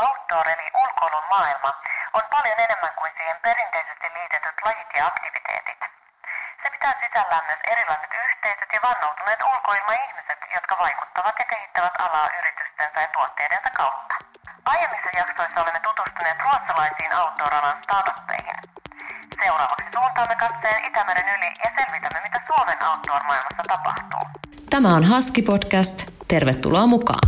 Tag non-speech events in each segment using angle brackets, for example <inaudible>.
Outdoor eli ulkoilun maailma on paljon enemmän kuin siihen perinteisesti liitetyt lajit ja aktiviteetit. Se pitää sisällään myös erilaiset yhteisöt ja vannoutuneet ulkoilmaihmiset, jotka vaikuttavat ja kehittävät alaa yritystensä ja tuotteidensa kautta. Aiemmissa jaksoissa olemme tutustuneet ruotsalaisiin outdoor-alan startuppeihin. Seuraavaksi suuntaamme katseen Itämeren yli ja selvitämme, mitä Suomen outdoor-maailmassa tapahtuu. Tämä on Husky Podcast. Tervetuloa mukaan.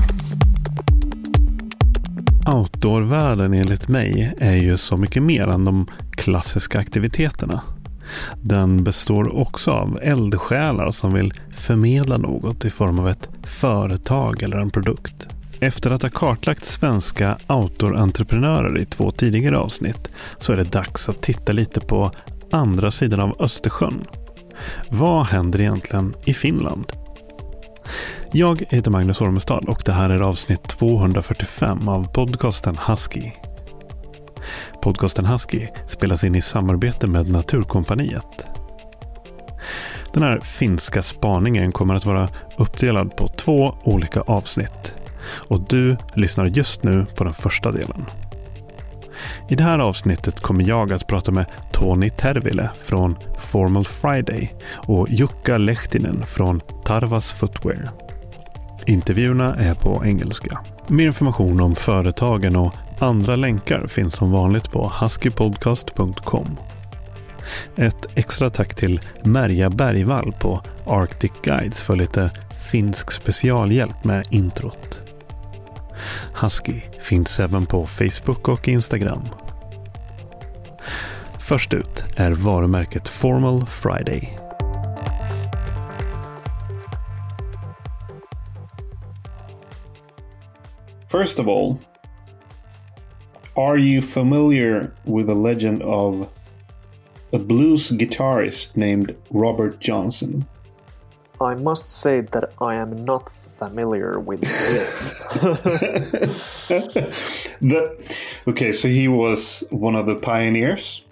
Outdoor-världen enligt mig är ju så mycket mer än de klassiska aktiviteterna. Den består också av eldsjälar som vill förmedla något i form av ett företag eller en produkt. Efter att ha kartlagt svenska outdoor-entreprenörer i två tidigare avsnitt så är det dags att titta lite på andra sidan av Östersjön. Vad händer egentligen i Finland? Jag heter Magnus Ormestad och det här är avsnitt 245 av podcasten Husky. Podcasten Husky spelas in i samarbete med Naturkompaniet. Den här finska spaningen kommer att vara uppdelad på två olika avsnitt. Och du lyssnar just nu på den första delen. I det här avsnittet kommer jag att prata med Tony Tervile från Formal Friday och Jukka Lehtinen från Tarvas Footwear. Intervjuerna är på engelska. Mer information om företagen och andra länkar finns som vanligt på huskypodcast.com. Ett extra tack till Merja Bergvall på Arctic Guides för lite finsk specialhjälp med introt. Husky finns även på Facebook och Instagram. Först ut är varumärket Formal Friday. First of all, are you familiar with the legend of a blues guitarist named Robert Johnson? I must say that I am not familiar with <laughs> the, okay, so he was one of the pioneers,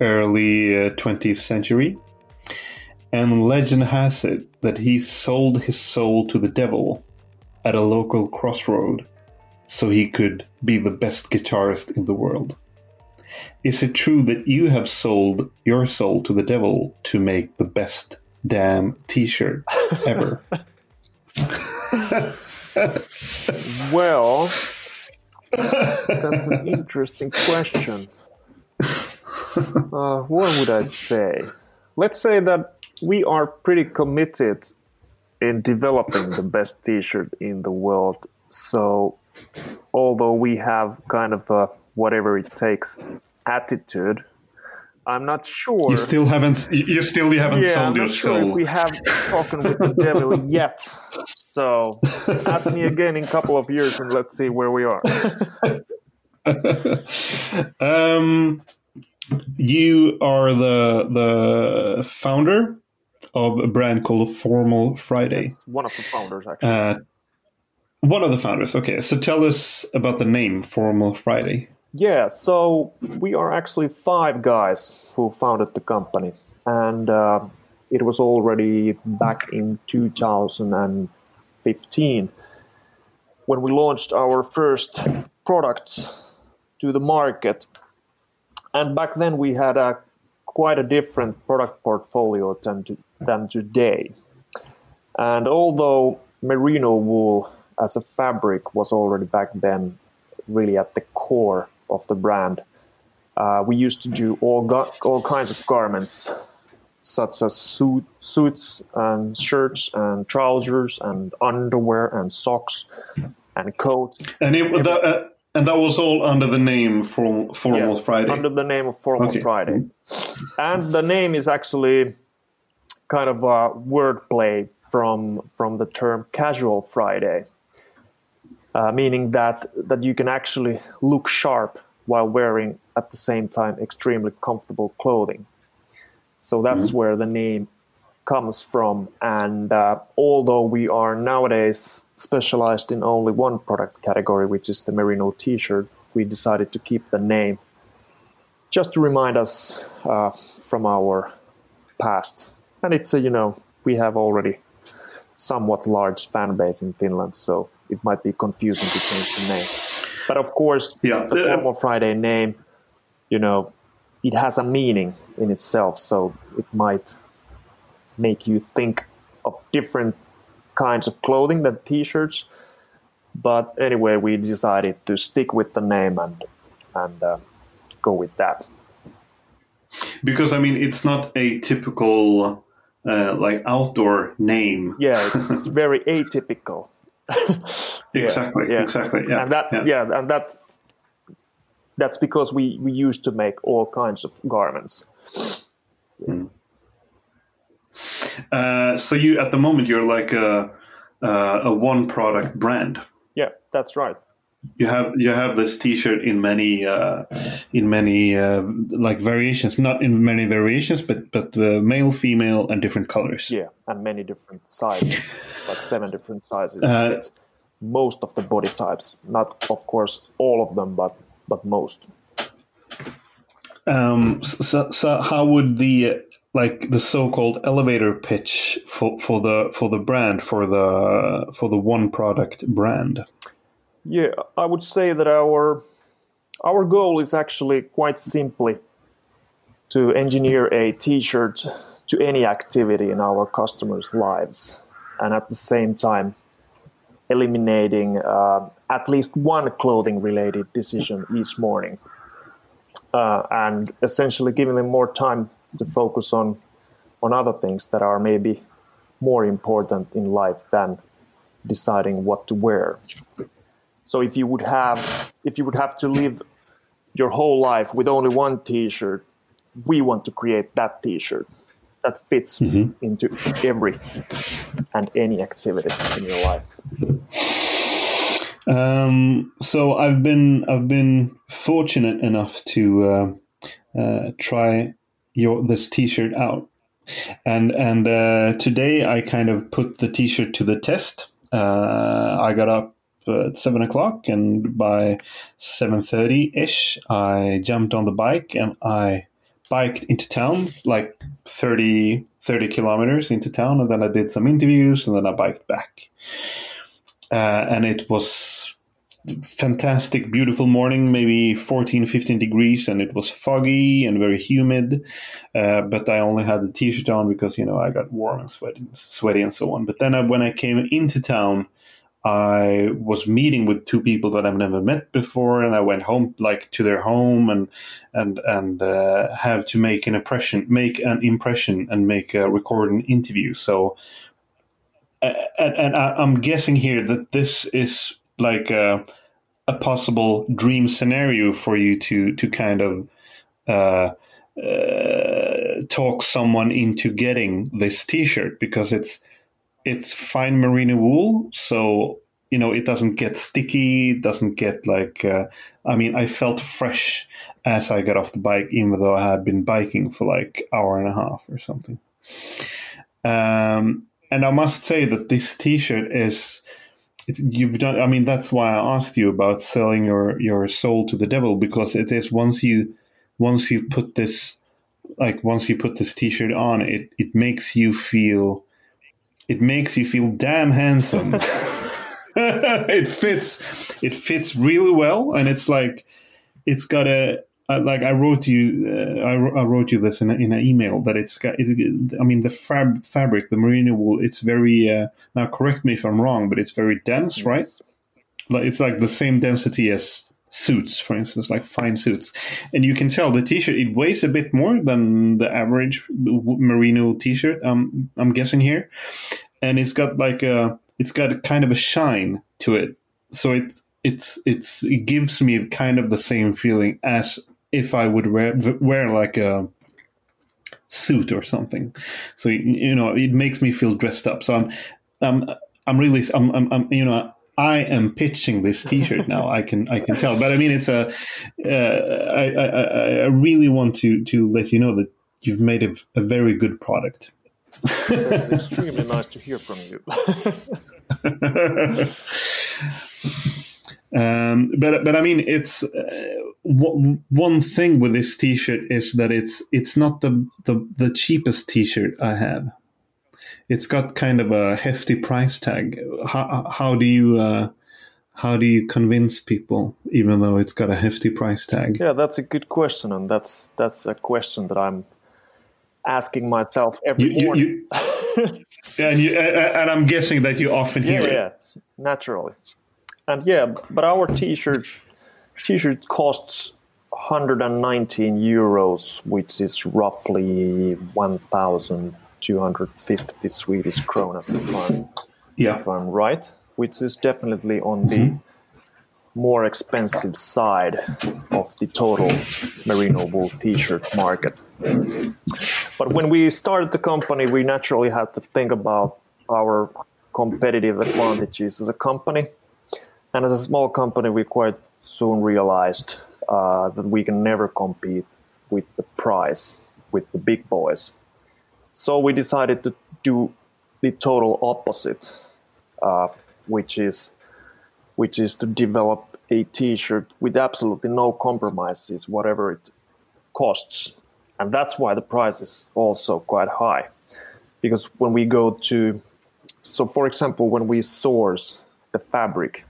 early uh, 20th century. And legend has it that he sold his soul to the devil at a local crossroad so he could be the best guitarist in the world. Is it true that you have sold your soul to the devil to make the best damn t shirt ever? <laughs> well, that's an <laughs> interesting question. Uh, what would I say? Let's say that we are pretty committed in developing the best t shirt in the world. So although we have kind of a whatever it takes attitude, I'm not sure. You still haven't. You still haven't yeah, sold I'm your not sure soul. if we have spoken with the devil yet. So ask me again in a couple of years and let's see where we are. <laughs> um, you are the the founder of a brand called Formal Friday. One of the founders, actually. Uh, one of the founders. Okay, so tell us about the name Formal Friday. Yeah, so we are actually five guys who founded the company, and uh, it was already back in 2015 when we launched our first products to the market. And back then we had a quite a different product portfolio than to, than today. And although merino wool as a fabric was already back then really at the core of the brand. Uh, we used to do all go- all kinds of garments, such as suit, suits and shirts and trousers and underwear and socks and coats. And it that, uh, and that was all under the name for Formal Yes, Friday. Under the name of Formal Okay. Friday. And the name is actually kind of a wordplay from from the term casual Friday, uh, meaning that that you can actually look sharp while wearing at the same time extremely comfortable clothing. So that's where the name comes from. And uh, although we are nowadays specialized in only one product category, which is the merino T-shirt, we decided to keep the name just to remind us uh, from our past. And it's a, you know, we have already somewhat large fan base in Finland, so it might be confusing to change the name. But of course, Yeah. the Formal Friday name, you know, it has a meaning in itself, so it might make you think of different kinds of clothing than t-shirts. But anyway, we decided to stick with the name and and uh, go with that. because I mean, it's not a typical uh, like outdoor name. Yeah, it's, it's <laughs> very atypical. <laughs> Exactly. yeah. Exactly. Yeah. and that yeah. yeah. and that that's because we we used to make all kinds of garments. Uh, so you at the moment you're like a uh, a one product brand. Yeah, that's right. You have you have this T-shirt in many uh, in many uh, like variations, not in many variations, but but uh, male, female, and different colors. Yeah, and many different sizes, <sighs> like seven different sizes. Uh, most of the body types, not of course all of them, but but most. Um, so, so how would the like the so-called elevator pitch for, for the for the brand for the for the one product brand? Yeah, I would say that our our goal is actually quite simply to engineer a T-shirt to any activity in our customers' lives, and at the same time eliminating uh, at least one clothing-related decision each morning, uh, and essentially giving them more time to focus on on other things that are maybe more important in life than deciding what to wear. So if you would have if you would have to live your whole life with only one T-shirt, we want to create that T-shirt that fits into every and any activity in your life. Um, so I've been I've been fortunate enough to uh, uh, try your this T-shirt out, and and uh, today I kind of put the T-shirt to the test. Uh, I got up at seven o'clock, and by seven thirty ish, I jumped on the bike and I biked into town, like 30, 30 kilometers into town, and then I did some interviews, and then I biked back. Uh, and it was fantastic beautiful morning maybe 14 15 degrees and it was foggy and very humid. Uh, but i only had the t-shirt on because you know i got warm and sweaty, sweaty and so on. But then I, when i came into town i was meeting with two people that i've never met before and i went home like to their home and and and uh, have to make an impression make an impression and make a record an interview. So and, and I, I'm guessing here that this is like a, a possible dream scenario for you to to kind of uh, uh, talk someone into getting this T-shirt because it's it's fine merino wool, so you know it doesn't get sticky, doesn't get like. Uh, I mean, I felt fresh as I got off the bike, even though I had been biking for like hour and a half or something. Um, and I must say that this T-shirt is. It's, you've done. I mean, that's why I asked you about selling your your soul to the devil because it is once you once you put this like once you put this T-shirt on, it it makes you feel it makes you feel damn handsome. <laughs> <laughs> it fits it fits really well, and it's like it's got a I, like I wrote you, uh, I, I wrote you this in, a, in an email that it's got. I mean, the fab, fabric, the merino wool, it's very. Uh, now, correct me if I'm wrong, but it's very dense, right? Like it's like the same density as suits, for instance, like fine suits, and you can tell the t-shirt it weighs a bit more than the average merino t-shirt. Um, I'm guessing here, and it's got like a, it's got a kind of a shine to it, so it it's it's it gives me kind of the same feeling as if I would wear wear like a suit or something. So you know, it makes me feel dressed up. So I'm I'm I'm really I'm I'm, I'm you know. I am pitching this T-shirt now. I can I can tell, but I mean, it's a. Uh, I, I I really want to to let you know that you've made a, a very good product. it's extremely nice to hear from you. <laughs> Um, but but I mean, it's uh, w- one thing with this T-shirt is that it's it's not the, the the cheapest T-shirt I have. It's got kind of a hefty price tag. How how do you uh, how do you convince people, even though it's got a hefty price tag? yeah, that's a good question, and that's that's a question that I'm asking myself every You, you, morning. you, <laughs> and you and I'm guessing that you often hear yeah, it. yeah, naturally. And yeah, but our t-shirt t-shirt costs 119 euros, which is roughly 1,250 Swedish kronas, if I'm, Yeah. if I'm right, which is definitely on the more expensive side of the total merino wool t-shirt market. But when we started the company, we naturally had to think about our competitive advantages as a company. And as a small company, we quite soon realized uh, that we can never compete with the price, with the big boys. So we decided to do the total opposite, uh, which is which is to develop a T-shirt with absolutely no compromises, whatever it costs, and that's why the price is also quite high. Because when we go to, so for example, when we source the fabric,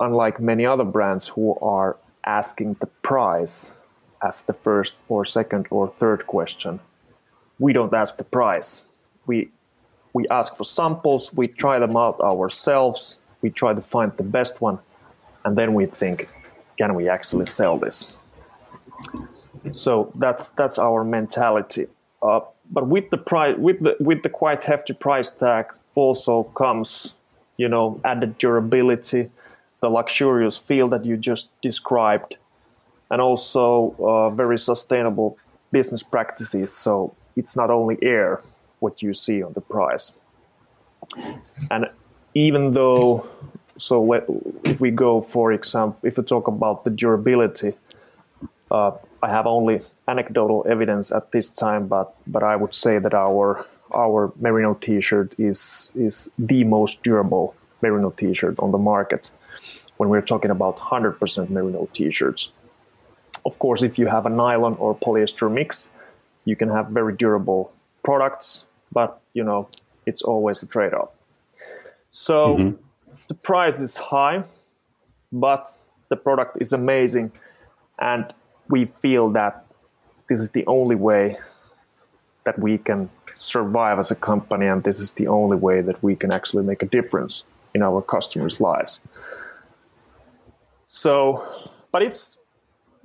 unlike many other brands who are asking the price as the first or second or third question, we don't ask the price. We we ask for samples, we try them out ourselves, we try to find the best one, and then we think, can we actually sell this? So that's that's our mentality. Uh, but with the price, with the with the quite hefty price tag, also comes, you know, added durability, the luxurious feel that you just described, and also uh, very sustainable business practices. So it's not only air what you see on the price, and even though, so let- if we go, for example, if we talk about the durability, uh, I have only anecdotal evidence at this time, but but I would say that our our merino T-shirt is is the most durable merino T-shirt on the market. When we're talking about 100% merino T-shirts, of course, if you have a nylon or polyester mix, you can have very durable products, but you know it's always a trade-off. So mm-hmm. the price is high, but the product is amazing, and we feel that this is the only way that we can survive as a company, and this is the only way that we can actually make a difference in our customers' lives. So, but it's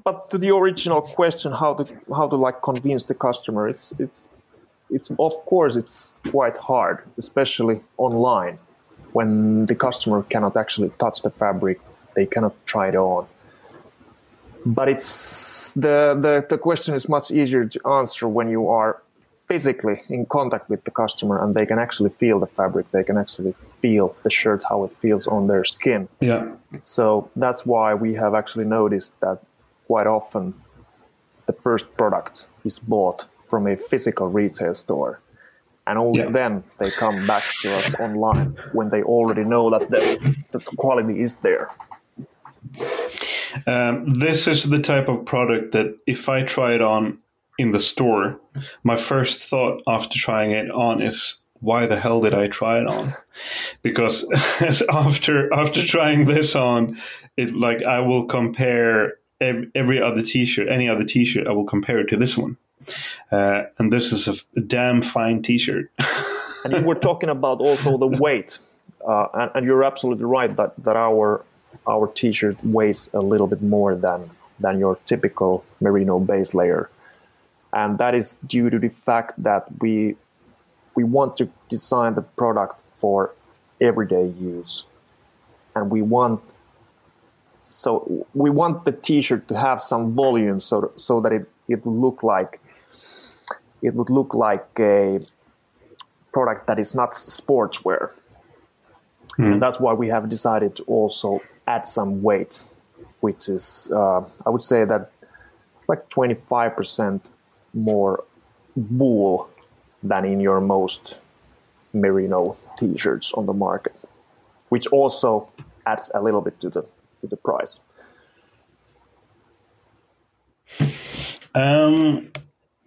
but to the original question, how to how to like convince the customer, it's it's it's of course it's quite hard, especially online, when the customer cannot actually touch the fabric, they cannot try it on but it's the, the the question is much easier to answer when you are physically in contact with the customer and they can actually feel the fabric they can actually feel the shirt how it feels on their skin Yeah. so that's why we have actually noticed that quite often the first product is bought from a physical retail store and only Yeah. then they come back to us online when they already know that the, that the quality is there Um, this is the type of product that if I try it on in the store, my first thought after trying it on is, why the hell did I try it on? Because <laughs> after after trying this on, it like I will compare every other T-shirt, any other T-shirt, I will compare it to this one. Uh, and this is a damn fine T-shirt. <laughs> and were talking about also the weight, uh, and, and you're absolutely right that, that our our T-shirt weighs a little bit more than than your typical merino base layer, and that is due to the fact that we we want to design the product for everyday use, and we want so we want the T-shirt to have some volume, so so that it it would look like it would look like a product that is not sportswear. And that's why we have decided to also add some weight, which is, uh, I would say that it's like 25% more wool than in your most merino t-shirts on the market, which also adds a little bit to the the price. Um,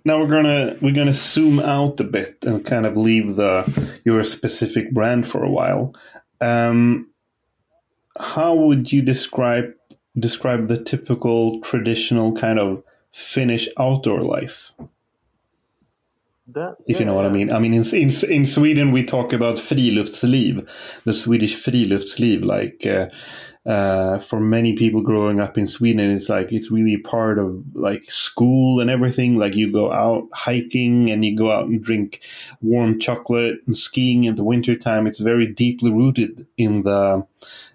now we're gonna we're gonna zoom out a bit and kind of leave the your specific brand for a while. Um, how would you describe describe the typical traditional kind of Finnish outdoor life? That, If you know what I mean. I mean, in, in in Sweden we talk about friluftsliv, the Swedish friluftsliv. Like uh, uh, for many people growing up in Sweden, it's like it's really part of like school and everything. Like you go out hiking and you go out and drink warm chocolate and skiing in the wintertime. It's very deeply rooted in the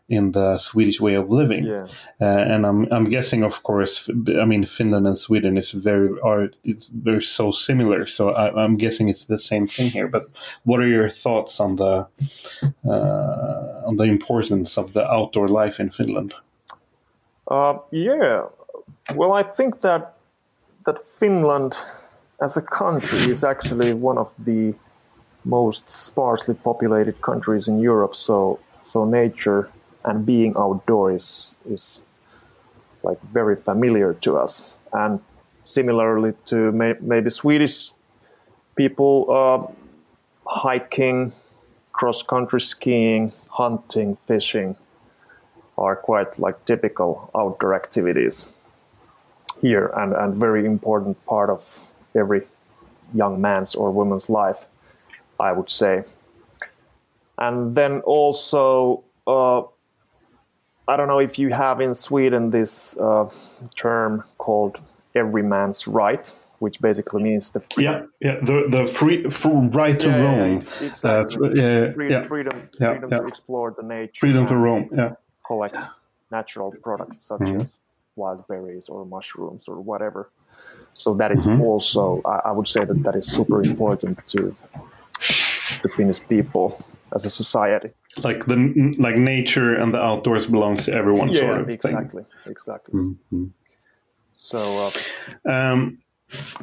in the Swedish way of living. Yeah. Uh, and I'm I'm guessing, of course, I mean Finland and Sweden is very are it's very so similar. So I, I'm guessing it's the same thing here. But what are your thoughts on the uh, on the importance of the outdoor life in Finland? Uh, yeah. Well, I think that that Finland, as a country, is actually one of the most sparsely populated countries in Europe. So, so nature and being outdoors is is like very familiar to us. And similarly to may, maybe Swedish people, uh, hiking, cross country skiing, hunting, fishing are quite like typical outdoor activities here and, and very important part of every young man's or woman's life, I would say. And then also, uh, I don't know if you have in Sweden this uh, term called every man's right, which basically means the Yeah, yeah, the the free, free right to Yeah, yeah, roam, exactly. Uh, yeah, freedom, yeah, freedom, Yeah, freedom to explore the nature, freedom to roam. Yeah, collect natural products such Mm-hmm. as wild berries or mushrooms or whatever. So that is Mm-hmm. also, I, I would say that that is super important to the Finnish people as a society. like the like nature and the outdoors belongs to everyone. sort of thing. exactly, exactly. Mm-hmm. So uh, Um,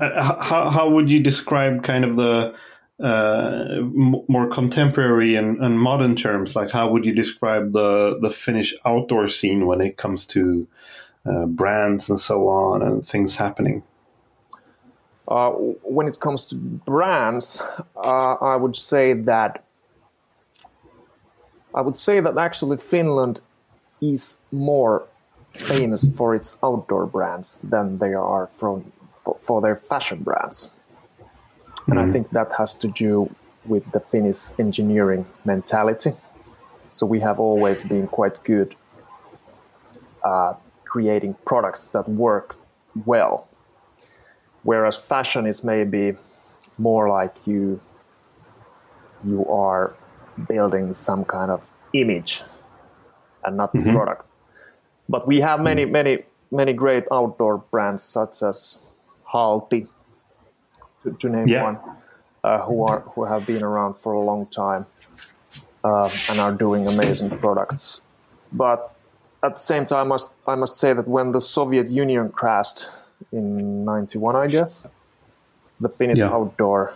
uh, how how would you describe kind of the uh, more contemporary and, and modern terms? Like, how would you describe the the Finnish outdoor scene when it comes to uh, brands and so on and things happening? Uh, when it comes to brands, uh, I would say that I would say that actually Finland is more famous for its outdoor brands than they are from for, for their fashion brands, and I think that has to do with the Finnish engineering mentality. So we have always been quite good uh, creating products that work well. Whereas fashion is maybe more like you you are building some kind of image and not the product but we have many many many great outdoor brands such as halti to, to name Yeah. one uh, who are who have been around for a long time uh, and are doing amazing products but at the same time, I must I must say that when the Soviet Union crashed in '91, I guess, the Finnish Yeah. outdoor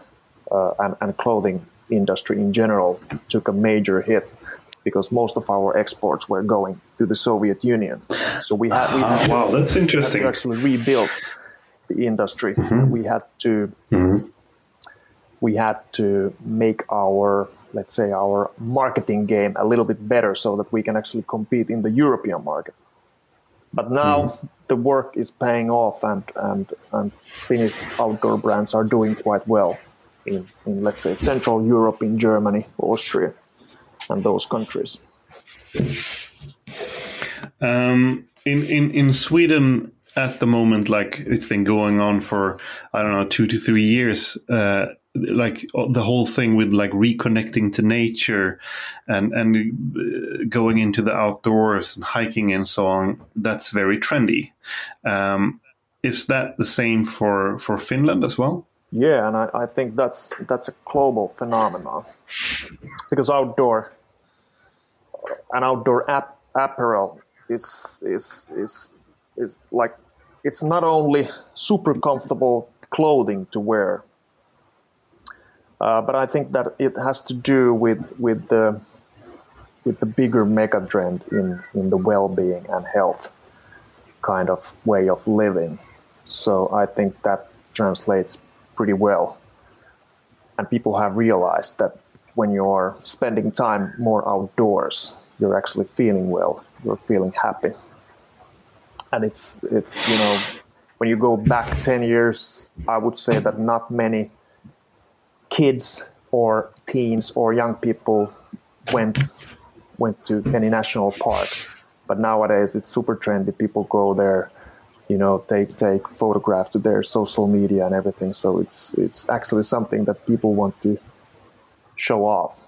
uh, and, and clothing industry in general took a major hit because most of our exports were going to the Soviet Union. So we had we ah, had, Ah, wow, that's had interesting. to actually rebuild the industry. Mm-hmm. We had to mm-hmm. we had to make our let's say our marketing game a little bit better so that we can actually compete in the European market. But now mm-hmm. the work is paying off, and and and Finnish outdoor brands are doing quite well in, in let's say Central Europe, in Germany, Austria, and those countries. Um, in, in, in Sweden at the moment, like it's been going on for, I don't know, two to three years, uh, like the whole thing with like reconnecting to nature and, and uh, going into the outdoors and hiking and so on, that's very trendy. Um, is that the same for, for Finland as well? Yeah, and I, I think that's that's a global phenomenon because outdoor an outdoor app, apparel is is is is like it's not only super comfortable clothing to wear, uh, but I think that it has to do with with the with the bigger mega trend in in the well-being and health kind of way of living. So I think that translates pretty well, and people have realized that when you're spending time more outdoors, you're actually feeling well, you're feeling happy. And it's it's you know when you go back 10 years, I would say that not many kids or teens or young people went went to any national parks. But nowadays it's super trendy. People go there, you know, they take photographs to their social media and everything. So it's it's actually something that people want to show off.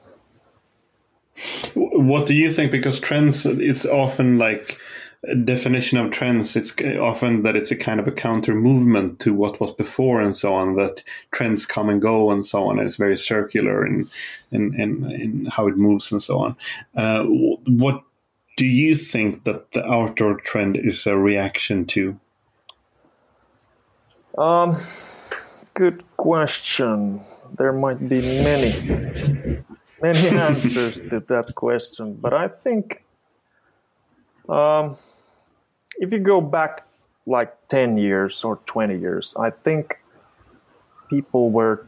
What do you think? Because trends, it's often like definition of trends. It's often that it's a kind of a counter movement to what was before and so on. That trends come and go and so on. And it's very circular in in in, in how it moves and so on. Uh, what do you think that the outdoor trend is a reaction to? Um, good question. There might be many many <laughs> answers to that question, but I think um, if you go back like 10 years or 20 years, I think people were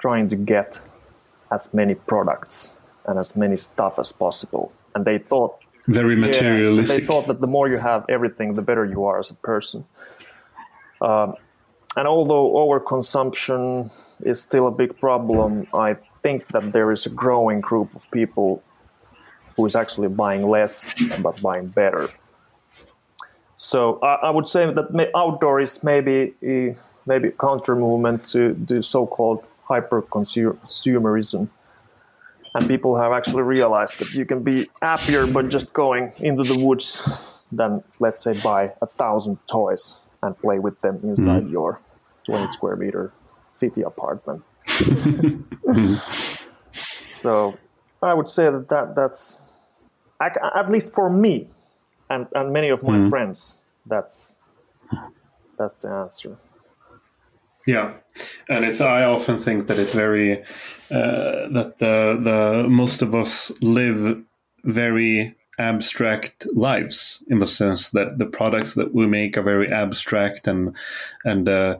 trying to get as many products and as many stuff as possible. And they thought very materialistic. Yeah, they thought that the more you have everything, the better you are as a person. Um, and although overconsumption is still a big problem, I think that there is a growing group of people who is actually buying less but buying better. So I, I would say that outdoor is maybe eh, maybe a counter movement to the so-called hyper consumerism. And people have actually realized that you can be happier by just going into the woods than, let's say, buy a thousand toys and play with them inside mm. your 20 square meter city apartment. <laughs> so I would say that, that that's at least for me and, and many of my mm. friends, that's that's the answer. Yeah, and it's I often think that it's very uh, that the the most of us live very abstract lives in the sense that the products that we make are very abstract and and uh,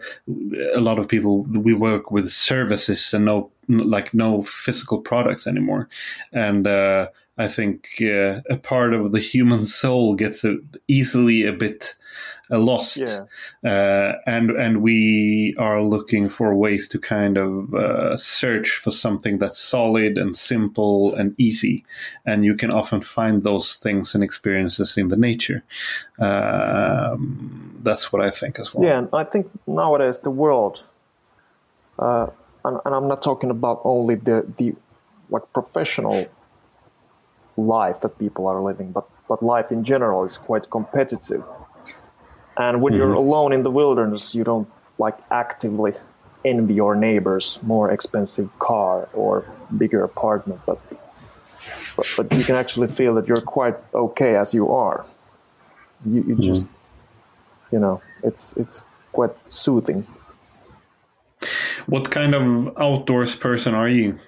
a lot of people we work with services and no like no physical products anymore. And uh, I think uh, a part of the human <laughs> soul gets a, easily a bit lost, yeah. uh, and and we are looking for ways to kind of uh, search for something that's solid and simple and easy, and you can often find those things and experiences in the nature. Um, that's what I think as well. Yeah, and I think nowadays the world, uh, and, and I'm not talking about only the the like professional life that people are living, but but life in general is quite competitive. And when mm-hmm. you're alone in the wilderness, you don't like actively envy your neighbor's more expensive car or bigger apartment, but, but but you can actually feel that you're quite okay as you are. You, you mm-hmm. just you know it's it's quite soothing. What kind of outdoors person are you?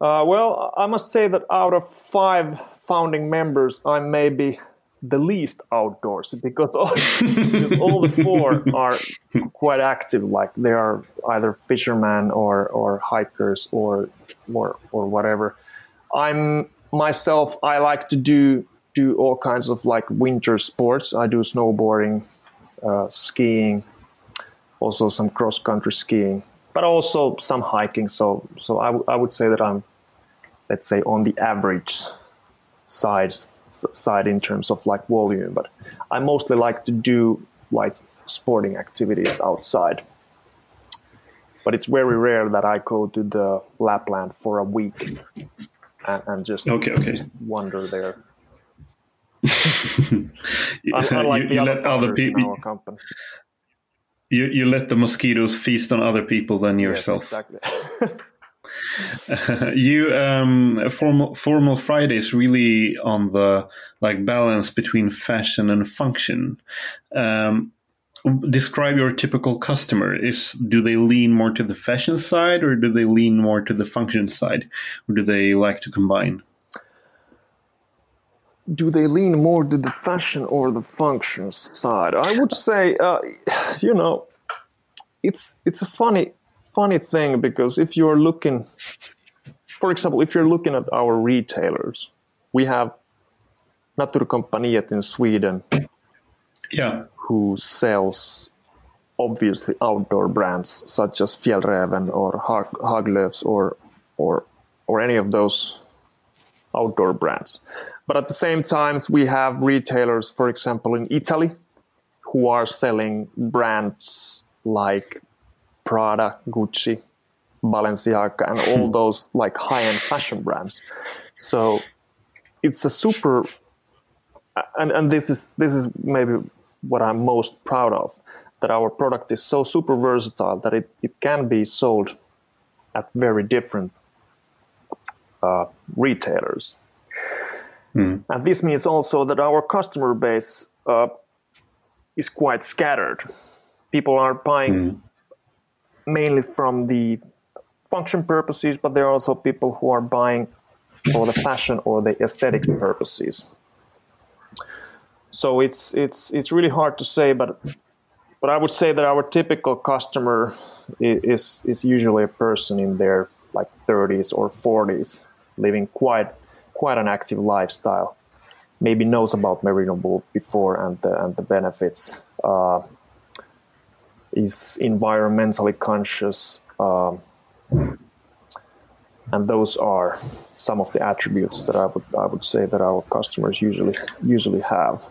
Uh, well, I must say that out of five founding members, I may be the least outdoors because all, <laughs> because all the four are quite active. Like they are either fishermen or or hikers or or or whatever. I'm myself. I like to do do all kinds of like winter sports. I do snowboarding, uh, skiing, also some cross country skiing, but also some hiking. So so I, w- I would say that I'm, let's say, on the average side side in terms of like volume. But I mostly like to do like sporting activities outside. But it's very rare that I go to the Lapland for a week and, and just, Okay, okay. just wander there. <laughs> you, the you other let other in people our company. you, you let the mosquitoes feast on other people than Yes, yourself. exactly. <laughs> <laughs> you um formal formal fridays really on the like balance between fashion and function. Um describe your typical customer. Is do they lean more to the fashion side or do they lean more to the function side? Or do they like to combine? Do they lean more to the fashion or the function side? I would say, uh, <sighs> you know, it's it's a funny funny thing because if you're looking, for example, if you're looking at our retailers, we have Naturkompaniet in Sweden yeah who sells obviously outdoor brands such as Fjällräven or Hag- Haglöfs or or or any of those outdoor brands. But at the same times, we have retailers, for example, in Italy, who are selling brands like Prada, Gucci, Balenciaga, and all those like high-end fashion brands. So it's a super, and and this is this is maybe what I'm most proud of, that our product is so super versatile that it, it can be sold at very different uh, retailers. And this means also that our customer base uh, is quite scattered. People are buying mainly from the function purposes, but there are also people who are buying for the fashion or the aesthetic purposes. So it's it's it's really hard to say, but but I would say that our typical customer is is usually a person in their like 30s or 40s, living quite quite an active lifestyle. Maybe knows about merino wool before and the, and the benefits. Uh, is environmentally conscious, um, and those are some of the attributes that I would I would say that our customers usually usually have.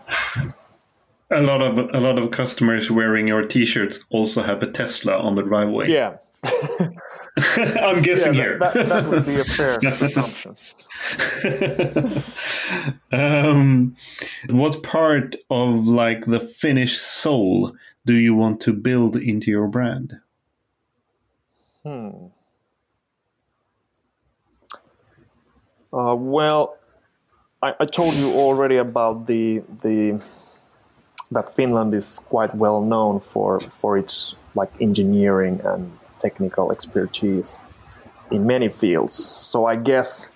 a lot of a lot of customers wearing your t-shirts also have a tesla on the driveway Yeah, <laughs> i'm guessing yeah, here that, that, that would be a fair <laughs> assumption. <laughs> um, what part of like the Finnish soul do you want to build into your brand? Uh, well, I, I told you already about the the that Finland is quite well known for for its like engineering and technical expertise in many fields. So I guess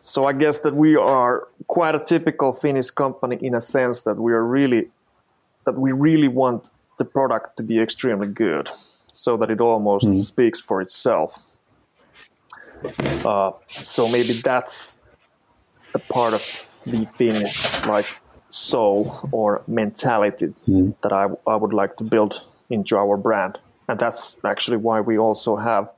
so I guess that we are quite a typical Finnish company in a sense that we are really that we really want the product to be extremely good so that it almost speaks for itself. Uh, so maybe that's a part of the Finnish like soul or mentality that I, I would like to build into our brand. And that's actually why we also have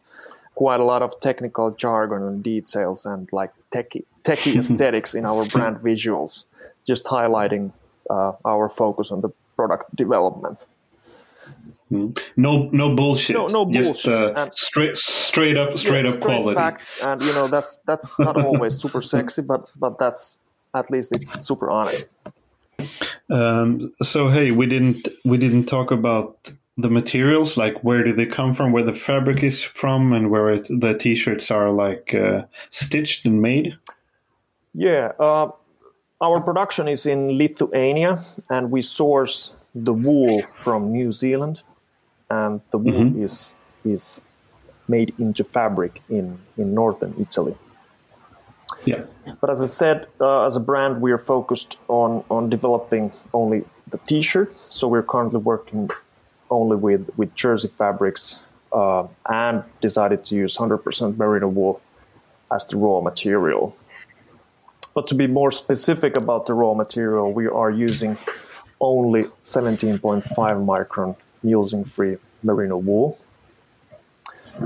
quite a lot of technical jargon and details and like techie, techie <laughs> aesthetics in our brand <laughs> visuals, just highlighting uh, our focus on the product development. No, no bullshit. No- no Just bullshit. uh, And- straight, straight up, straight Yeah, up quality. facts, and you know that's that's not always super <laughs> sexy, but but that's at least it's super honest. Um, so hey, we didn't we didn't talk about the materials, like where do they come from, where the fabric is from, and where it, the t-shirts are like uh, stitched and made. Yeah, uh, our production is in Lithuania, and we source the wool from New Zealand, and the wool is is made into fabric in in northern Italy. Yeah. But as I said, uh, as a brand, we are focused on on developing only the T-shirt. So we're currently working only with with jersey fabrics, uh, and decided to use 100% merino wool as the raw material. But to be more specific about the raw material, we are using only 17.5 micron mulesing free merino wool.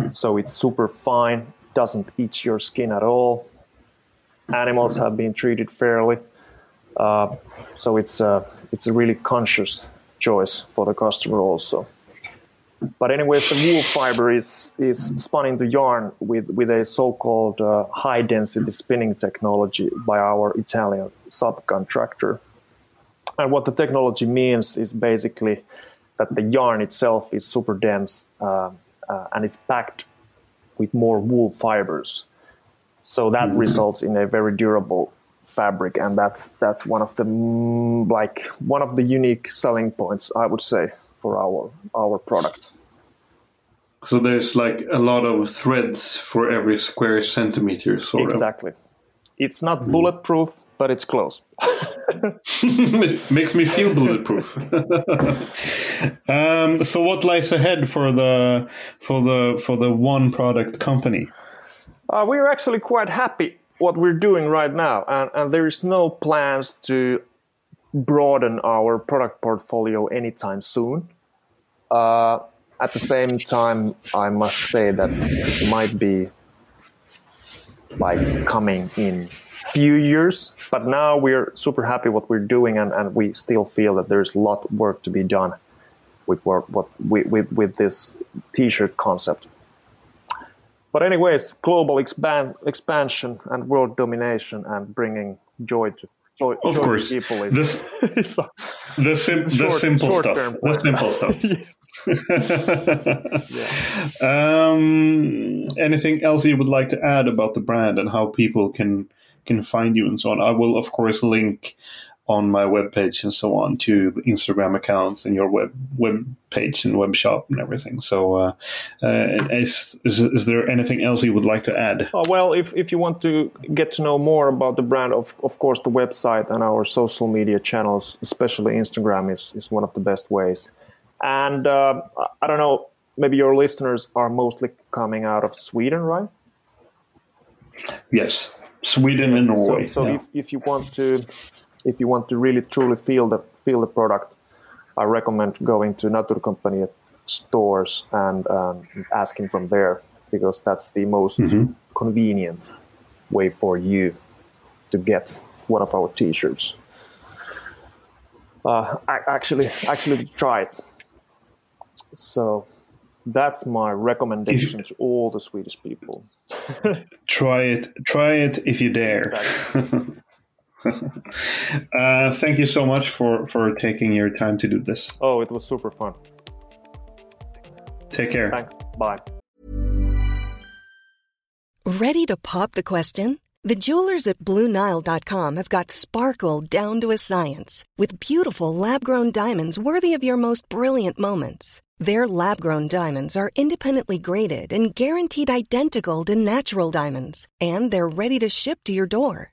So it's super fine, doesn't itch your skin at all. Animals have been treated fairly. Uh, so it's a, it's a really conscious choice for the customer also. But anyways, the wool fiber is, is spun into yarn with, with a so-called uh, high density spinning technology by our Italian subcontractor. And what the technology means is basically that the yarn itself is super dense uh, uh, and it's packed with more wool fibers. So that mm-hmm. results in a very durable fabric, and that's that's one of the like one of the unique selling points I would say for our our product. So there's like a lot of threads for every square centimeter, sort exactly. of. It's not bulletproof, but it's close. <laughs> it makes me feel bulletproof. <laughs> um, so what lies ahead for the for the for the one product company? Uh, we're actually quite happy what we're doing right now, and, and there is no plans to broaden our product portfolio anytime soon. Uh, at the same time, I must say that it might be like coming in few years, but now we're super happy what we're doing, and, and we still feel that there's a lot of work to be done with what, what with, with this t-shirt concept. But anyways, global expand, expansion and world domination and bringing joy to joy, of course. to people is this, <laughs> the, sim- the, short, simple stuff. The simple stuff. <laughs> yeah. <laughs> um, anything else you would like to add about the brand and how people can can find you and so on. I will, of course, link on my webpage and so on to Instagram accounts and your web web page and web shop and everything. So, uh, uh, is, is, is there anything else you would like to add? Uh, well, if, if you want to get to know more about the brand, of of course, the website and our social media channels, especially Instagram, is is one of the best ways. And uh, I don't know, maybe your listeners are mostly coming out of Sweden, right? Yes. Sweden and Norway. So, so yeah. if, if you want to if you want to really truly feel the feel the product, I recommend going to Naturkompaniet stores and um, asking from there because that's the most mm-hmm. convenient way for you to get one of our t-shirts. Uh, actually, actually, try it. So that's my recommendation if, to all the Swedish people. <laughs> try it. Try it if you dare. <laughs> <laughs> uh, thank you so much for, for taking your time to do this. Oh, it was super fun. Take care. Thanks. Bye. Ready to pop the question? The jewelers at BlueNile.com have got sparkle down to a science with beautiful lab grown diamonds worthy of your most brilliant moments. Their lab grown diamonds are independently graded and guaranteed identical to natural diamonds, and they're ready to ship to your door.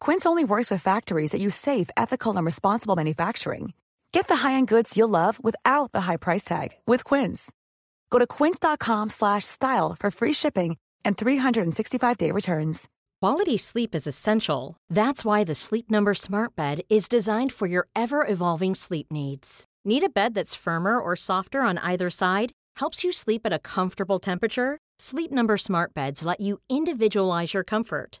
Quince only works with factories that use safe, ethical, and responsible manufacturing. Get the high-end goods you'll love without the high price tag with Quince. Go to quince.com/style for free shipping and 365-day returns. Quality sleep is essential. That's why the Sleep Number Smart Bed is designed for your ever-evolving sleep needs. Need a bed that's firmer or softer on either side? Helps you sleep at a comfortable temperature? Sleep Number Smart Beds let you individualize your comfort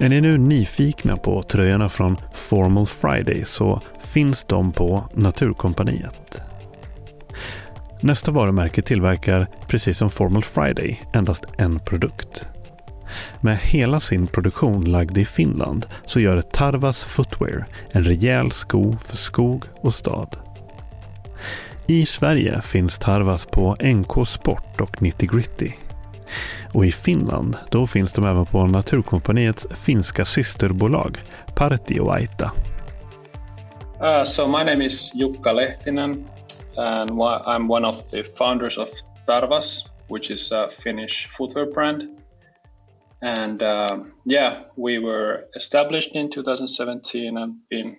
Är ni nu nyfikna på tröjorna från Formal Friday så finns de på Naturkompaniet. Nästa varumärke tillverkar, precis som Formal Friday, endast en produkt. Med hela sin produktion lagd i Finland så gör Tarvas Footwear en rejäl sko för skog och stad. I Sverige finns Tarvas på NK Sport och Nitty Gritty. Och i Finland, då finns de även på Naturkompaniets finska systerbolag Partioaita. Uh, so my name is Jukka Lehtinen and I'm one of the founders of Tarvas, which is a Finnish footwear brand. And uh, yeah, we were established in 2017 and been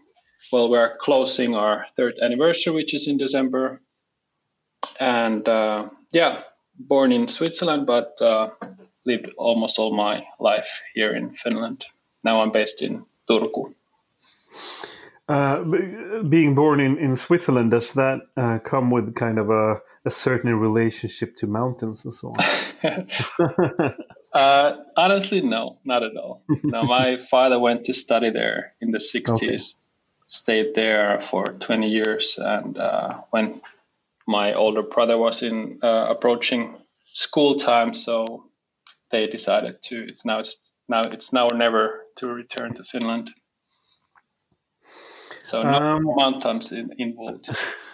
well, we're closing our third anniversary, which is in December. And uh, yeah, born in Switzerland, but uh, lived almost all my life here in Finland. Now I'm based in Turku. Uh, being born in, in Switzerland, does that uh, come with kind of a, a certain relationship to mountains and so on? <laughs> uh, honestly, no, not at all. no, my <laughs> father went to study there in the 60s, okay. stayed there for 20 years, and uh, when my older brother was in uh, approaching school time, so they decided to. It's now it's now it's now or never to return to Finland. So no um, mountains in, involved. <laughs>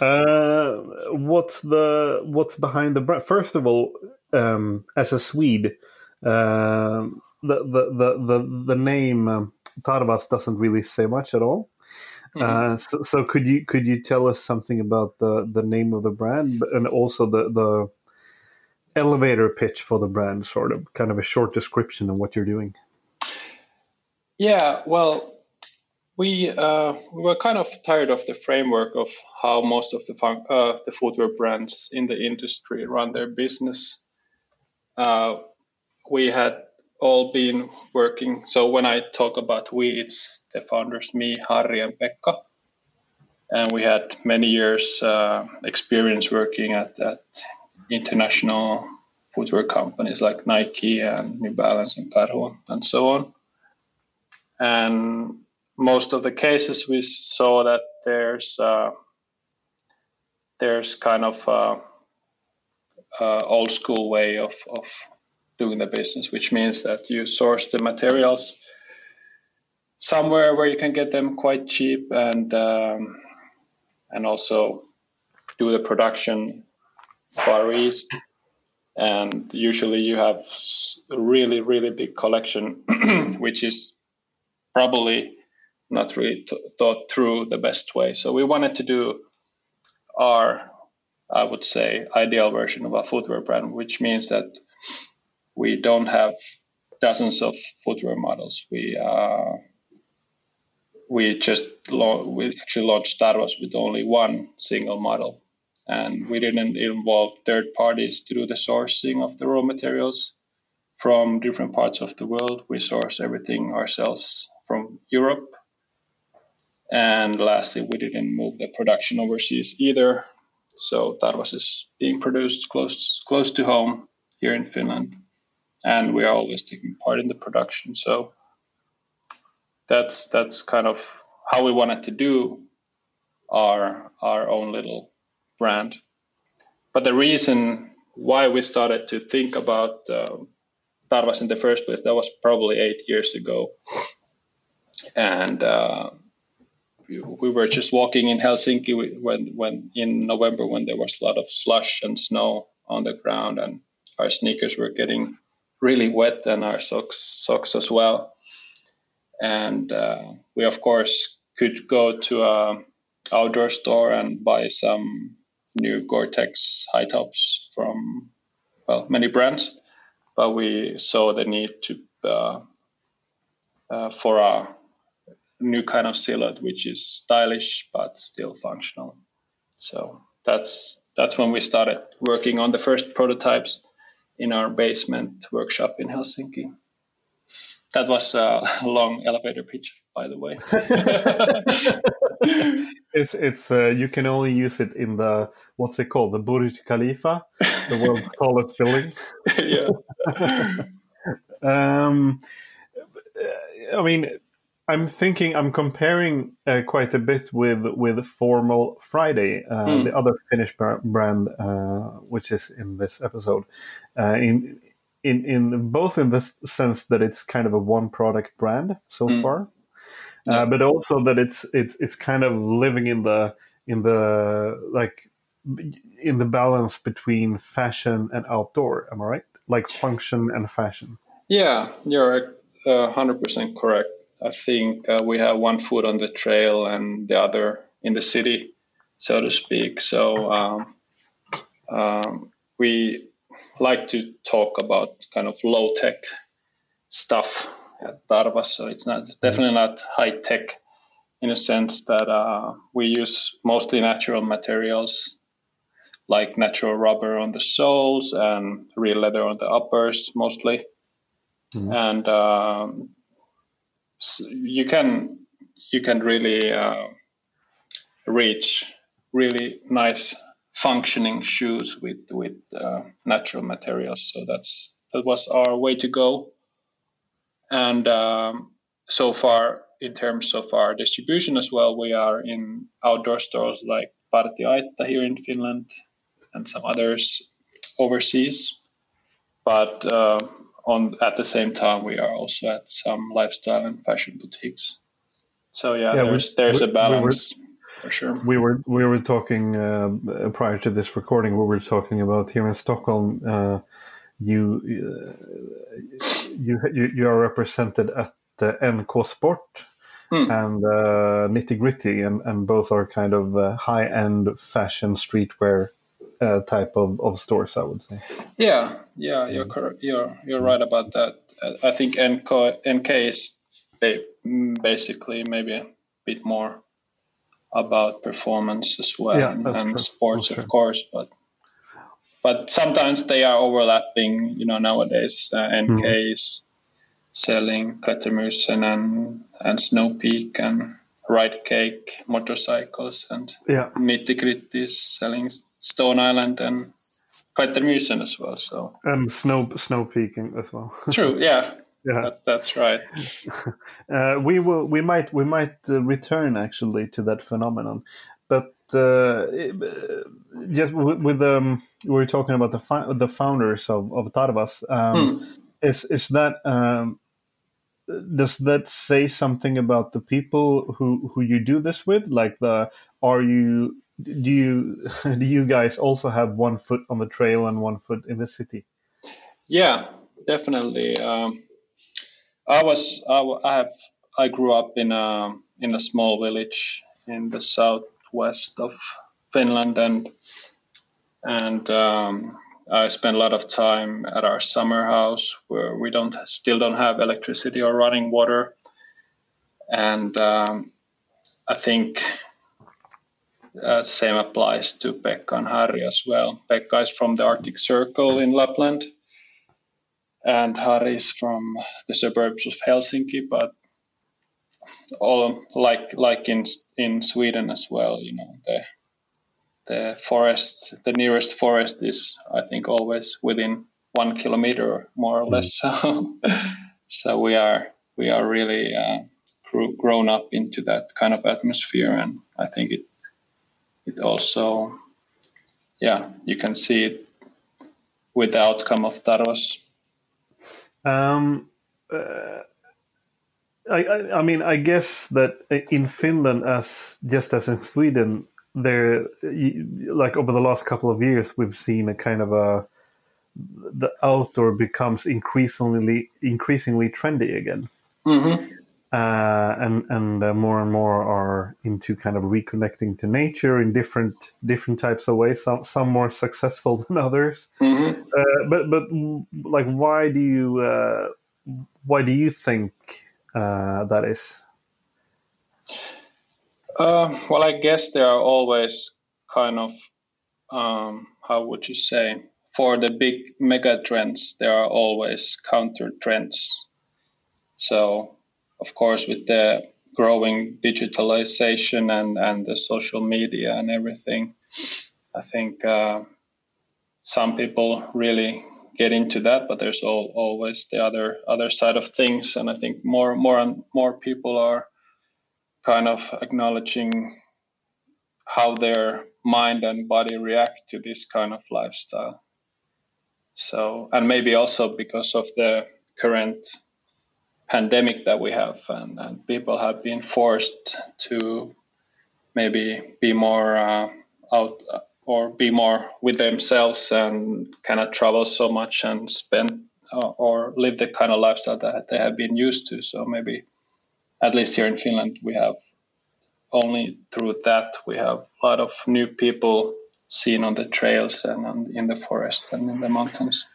uh, what's the what's behind the brand? First of all, um, as a Swede, uh, the, the the the the name um, Tarvas doesn't really say much at all. Mm-hmm. Uh, so, so, could you could you tell us something about the, the name of the brand and also the, the elevator pitch for the brand, sort of kind of a short description of what you're doing? Yeah, well, we uh, we were kind of tired of the framework of how most of the fun- uh, the footwear brands in the industry run their business. Uh, we had all been working. So when I talk about we, it's the founders, me, Harry, and Pekka, and we had many years uh, experience working at, at international footwear companies like Nike and New Balance and Karhu and so on. And most of the cases we saw that there's uh, there's kind of a, a old school way of, of doing the business, which means that you source the materials somewhere where you can get them quite cheap and um, and also do the production far east and usually you have a really really big collection <clears throat> which is probably not really th- thought through the best way. So we wanted to do our, I would say, ideal version of a footwear brand, which means that we don't have dozens of footwear models. We uh, we just we actually launched Tarvas with only one single model, and we didn't involve third parties to do the sourcing of the raw materials from different parts of the world. We source everything ourselves from Europe and lastly, we didn't move the production overseas either. So Tarvas is being produced close close to home here in Finland, and we are always taking part in the production. So that's that's kind of how we wanted to do our our own little brand. But the reason why we started to think about uh, Tarvas in the first place that was probably eight years ago, and uh, we were just walking in Helsinki when when in November when there was a lot of slush and snow on the ground and our sneakers were getting really wet and our socks socks as well. And uh, we of course could go to a outdoor store and buy some new Gore-Tex high tops from well many brands, but we saw the need to uh, uh, for a new kind of silhouette, which is stylish but still functional. So that's that's when we started working on the first prototypes in our basement workshop in Helsinki. That was a long elevator pitch, by the way. <laughs> it's it's uh, you can only use it in the what's it called the Burj Khalifa, the world's <laughs> tallest building. yeah. <laughs> um, I mean, I'm thinking I'm comparing uh, quite a bit with with Formal Friday, uh, Mm. the other Finnish br- brand, uh, which is in this episode. Uh, in in in both in the sense that it's kind of a one product brand so Mm. far, Yeah. uh, but also that it's it's it's kind of living in the in the like in the balance between fashion and outdoor. Am I right? Like function and fashion. Yeah, you're uh, 100% correct. I think uh, we have one foot on the trail and the other in the city, so to speak. So um, um, we like to talk about kind of low tech stuff at Tarva. So it's not definitely not high tech in a sense that uh, we use mostly natural materials like natural rubber on the soles and real leather on the uppers mostly and um, you can you can really uh, reach really nice functioning shoes with with uh, natural materials. So that's that was our way to go. And um, so far, in terms of our distribution as well, we are in outdoor stores like Partioaitta here in Finland and some others overseas. But uh, on at the same time, we are also at some lifestyle and fashion boutiques. So yeah, Yeah, we- there's there's we- a we were- balance for sure. We were we were talking uh, prior to this recording. We were talking about here in Stockholm. Uh, you, uh, you you you are represented at the NK Sport Hmm. and uh, Nitty Gritty, and, and both are kind of uh, high end fashion streetwear uh, type of, of stores. I would say. Yeah, yeah, you're correct. You're you're right about that. I- think NK NK is mm, basically maybe a bit more about performance as well Yeah, and, and sports, That's of course, but but sometimes they are overlapping. You know, nowadays uh, NK Mm-hmm. is selling Klettermusen and and Snow Peak and Ride Cake motorcycles and Yeah. Nitty Gritty is selling Stone Island and Klettermusen as well. So And snow snow peaking as well. <laughs> true, yeah, yeah. that, that's right. <laughs> Uh, we will. We might. We might uh, return actually to that phenomenon, but uh, uh, just with, with um, we were talking about the fi- the founders of of Tarvas. Um, Is is that um, does that say something about the people who who you do this with? Like the are you do you <laughs> do you guys also have one foot on the trail and one foot in the city? Yeah, definitely. Um, I was I, I have I grew up in a in a small village in the southwest of Finland and and um, I spent a lot of time at our summer house where we don't still don't have electricity or running water, and um, I think uh, same applies to Pekka and Harry as well. Pekka is from the Arctic Circle in Lapland, and Harry is from the suburbs of Helsinki, but all like like in in Sweden as well. You know the the forest, the nearest forest is I think always within one kilometer more or less. <laughs> So so we are we are really uh, grown up into that kind of atmosphere, and I think it it also yeah you can see it with the outcome of Tarvas. Um, uh, I, I, I mean, I guess that in Finland, as just as in Sweden, there, like over the last couple of years, we've seen a kind of a the outdoor becomes increasingly increasingly trendy again, Mm-hmm. Uh, and and uh, more and more are into kind of reconnecting to nature in different different types of ways. Some some more successful <laughs> than others. Mm-hmm. Uh, but but like, why do you uh, why do you think uh, that is? Uh, well, I guess there are always kind of, um, how would you say, for the big mega trends, there are always counter trends. So, of course, with the growing digitalization and, and the social media and everything, I think uh, some people really get into that, but there's all, always the other other side of things, and I think more more and more people are kind of acknowledging how their mind and body react to this kind of lifestyle. So, and maybe also because of the current pandemic that we have, and, and people have been forced to maybe be more uh, out or be more with themselves and kind of travel so much and spend uh, or live the kind of lifestyle that they have been used to. So maybe, at least here in Finland, we have only through that we have a lot of new people seen on the trails and in the forest and in the mountains.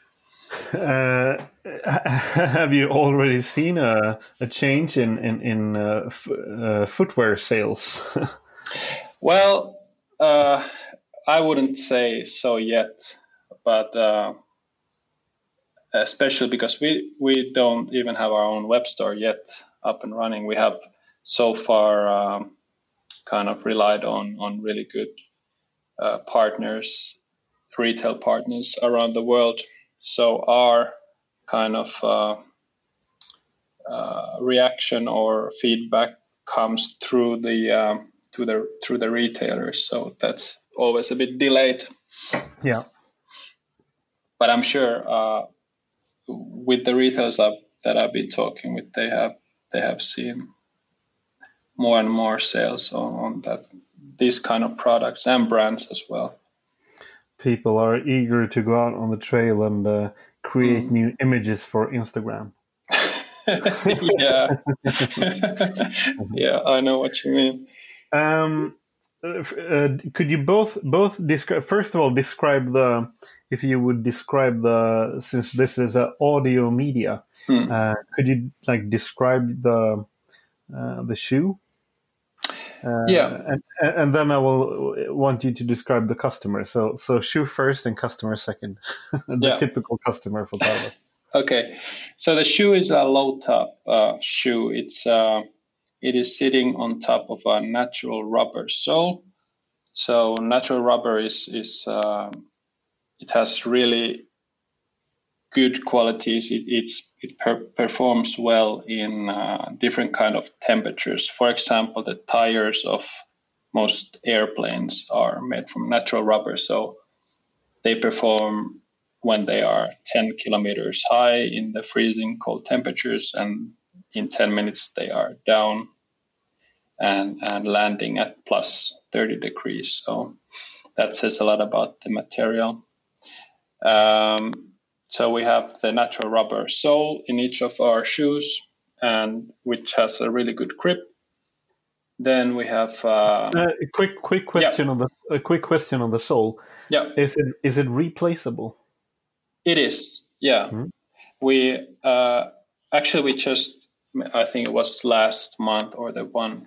Uh, <laughs> have you already seen a, a change in in, in uh, uh, footwear sales? <laughs> well, uh, I wouldn't say so yet, but uh, especially because we we don't even have our own web store yet up and running. We have so far um, kind of relied on on really good uh, partners, retail partners around the world. So our kind of uh, uh, reaction or feedback comes through the um, to the through the retailers. So that's always a bit delayed. Yeah. But I'm sure uh, with the retailers I've, that I've been talking with, they have they have seen more and more sales on, on that these kind of products and brands as well. People are eager to go out on the trail and uh, create mm. new images for Instagram. <laughs> yeah, <laughs> yeah, I know what you mean. Um, uh, could you both both describe first of all describe the if you would describe the since this is an audio media mm. uh, could you like describe the uh, the shoe uh, yeah and, and then i will want you to describe the customer so so shoe first and customer second <laughs> the yeah. typical customer for Tarvas. <laughs> okay so the shoe is a low top uh, shoe it's uh, it is sitting on top of a natural rubber sole. So natural rubber is is uh, it has really good qualities. It it per- performs well in uh, different kind of temperatures. For example, the tires of most airplanes are made from natural rubber, so they perform when they are 10 kilometers high in the freezing cold temperatures and in 10 minutes they are down and, and landing at plus 30 degrees. So that says a lot about the material. Um, so we have the natural rubber sole in each of our shoes, and which has a really good grip. Then we have uh, uh, a quick quick question yeah. on the a quick question on the sole. Yeah, is it is it replaceable? It is. Yeah, mm-hmm. we uh, actually we just I think it was last month or the one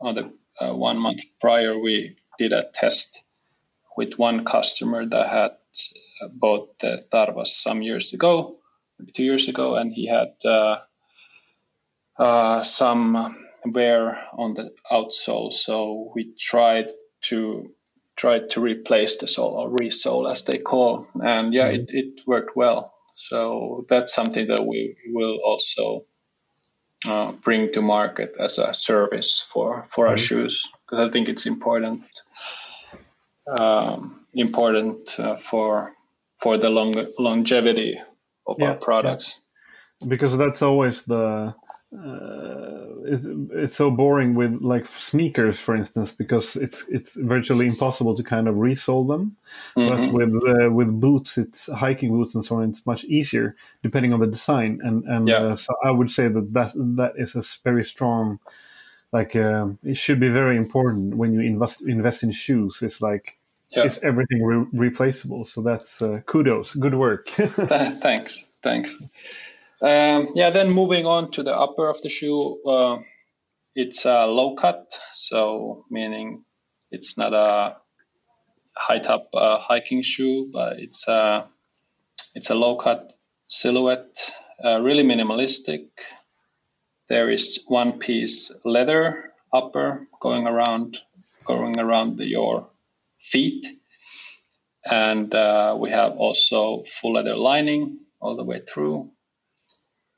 on the uh, one month prior, we did a test with one customer that had bought the Tarvas some years ago, maybe two years ago, and he had uh, uh, some wear on the outsole. So we tried to tried to replace the sole or resole as they call, and yeah, mm-hmm. it, it worked well. So that's something that we will also uh, bring to market as a service for for mm-hmm. our shoes because I think it's important um, important uh, for for the long longevity of yeah, our products. Yeah. Because that's always the uh, it, it's so boring with like sneakers, for instance, because it's it's virtually impossible to kind of resole them. Mm-hmm. But with uh, with boots, it's hiking boots and so on. It's much easier depending on the design. And and yeah. uh, so I would say that that that is a very strong. Like uh, it should be very important when you invest invest in shoes. It's like yeah. is everything re- replaceable? So that's uh, kudos, good work. <laughs> thanks, thanks. Um, yeah, then moving on to the upper of the shoe, uh, it's a low cut, so meaning it's not a high top uh, hiking shoe, but it's a it's a low cut silhouette, uh, really minimalistic. There is one piece leather upper going around going around the, your feet, and uh, we have also full leather lining all the way through.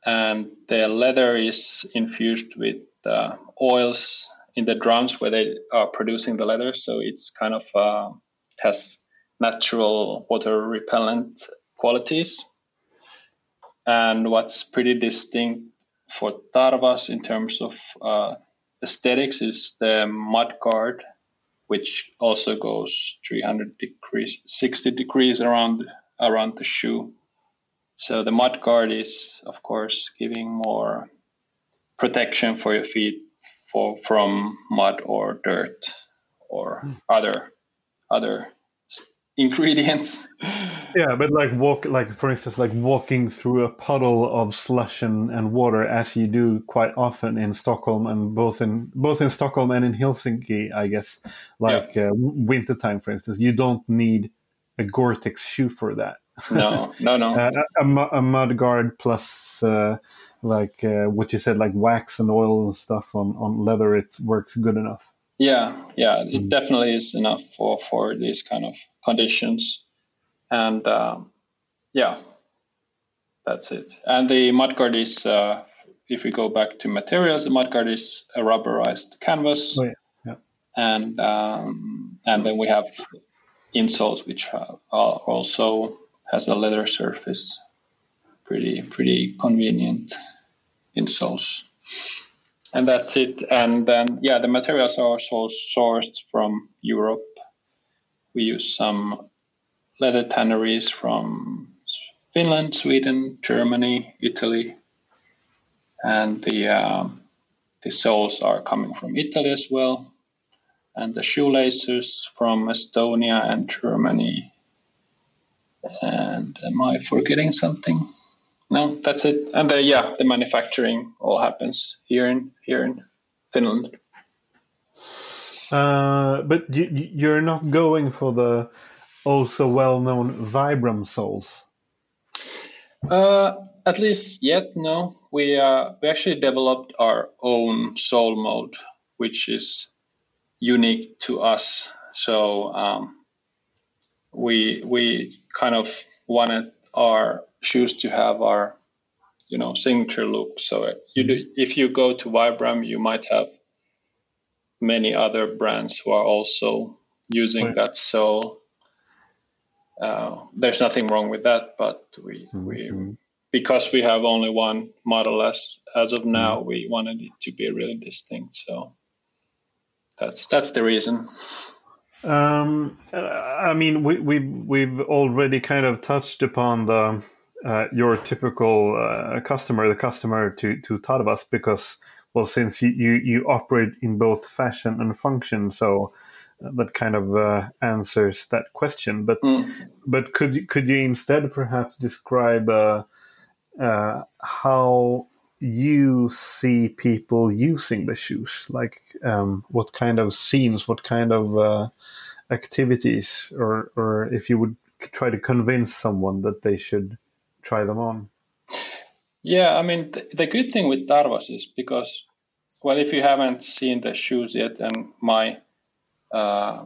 And the leather is infused with uh, oils in the drums where they are producing the leather. So it's kind of uh, has natural water repellent qualities. And what's pretty distinct for tarvas in terms of uh, aesthetics is the mud guard which also goes 300 degrees 60 degrees around around the shoe so the mud guard is, of course, giving more protection for your feet for from mud or dirt or mm. other other ingredients. Yeah, but like walk, like for instance, like walking through a puddle of slush and, and water, as you do quite often in Stockholm, and both in both in Stockholm and in Helsinki, I guess. Like yeah. uh, wintertime, for instance, you don't need a Gore-Tex shoe for that. No, no, no. <laughs> uh, a, a mud guard plus uh, like uh, what you said, like wax and oil and stuff on, on leather, it works good enough. Yeah, yeah, it mm. definitely is enough for for these kind of conditions, and um, yeah, that's it. And the mudguard is, uh, if we go back to materials, the mudguard is a rubberized canvas, oh, yeah. Yeah. and um, and then we have insoles which are also has a leather surface. Pretty pretty convenient insoles. And that's it. And then yeah, the materials are also sourced from Europe. We use some leather tanneries from Finland, Sweden, Germany, Italy, and the uh, the soles are coming from Italy as well, and the shoelaces from Estonia and Germany and am I forgetting something? No, that's it. And the, yeah, the manufacturing all happens here in here in Finland. Uh, but you, you're not going for the also well-known Vibram soles. Uh, at least yet, no. We uh, we actually developed our own sole mode, which is unique to us. So um, we we kind of wanted our shoes to have our you know signature look. So you do, if you go to Vibram, you might have many other brands who are also using right. that. So uh, there's nothing wrong with that, but we mm-hmm. we because we have only one model as as of now, mm-hmm. we wanted it to be really distinct. So that's that's the reason. Um, I mean, we, we we've already kind of touched upon the uh, your typical uh, customer, the customer to to Tarvas, because well, since you, you, you operate in both fashion and function, so uh, that kind of uh, answers that question. But mm. but could could you instead perhaps describe uh, uh, how you see people using the shoes? Like um, what kind of scenes, what kind of uh, activities, or or if you would try to convince someone that they should try them on? Yeah, I mean th- the good thing with Tarvas is because, well, if you haven't seen the shoes yet, and my uh,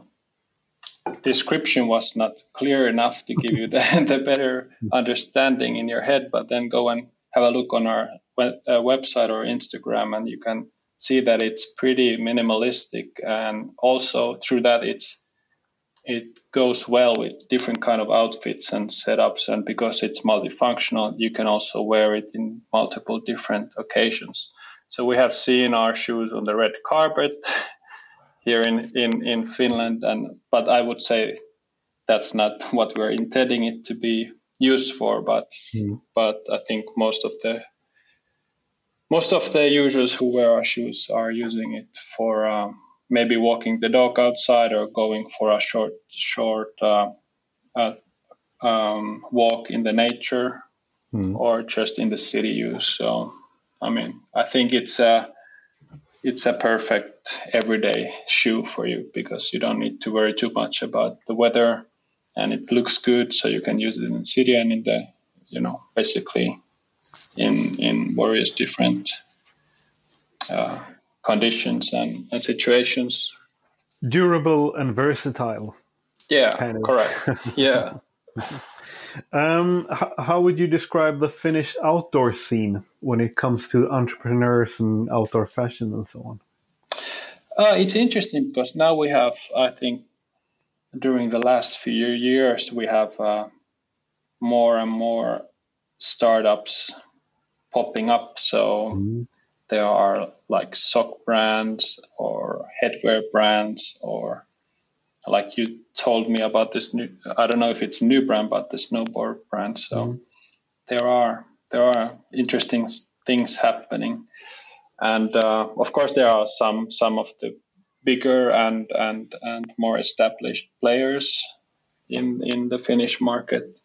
description was not clear enough to give you <laughs> the, the better understanding in your head, but then go and have a look on our uh, website or Instagram, and you can see that it's pretty minimalistic, and also through that it's it goes well with different kind of outfits and setups, and because it's multifunctional, you can also wear it in multiple different occasions. So we have seen our shoes on the red carpet <laughs> here in, in, in Finland, and but I would say that's not <laughs> what we're intending it to be used for, but mm. but I think most of the most of the users who wear our shoes are using it for um, maybe walking the dog outside or going for a short short uh, uh, um, walk in the nature mm. or just in the city use. So I mean, I think it's a it's a perfect everyday shoe for you because you don't need to worry too much about the weather and it looks good so you can use it in the city and in the you know basically in in various different uh, conditions and, and situations durable and versatile Yeah, kind of. correct. <laughs> Yeah. Um, h- how would you describe the Finnish outdoor scene when it comes to entrepreneurs and outdoor fashion and so on? Uh, it's interesting because now we have, I think, during the last few years, we have uh, more and more startups popping up. So there are like sock brands or headwear brands or like you told me about this new i don't know if it's new brand but the snowboard brand. So there are there are interesting things happening. And uh, of course there are some some of the bigger and and and more established players in in the finnish market.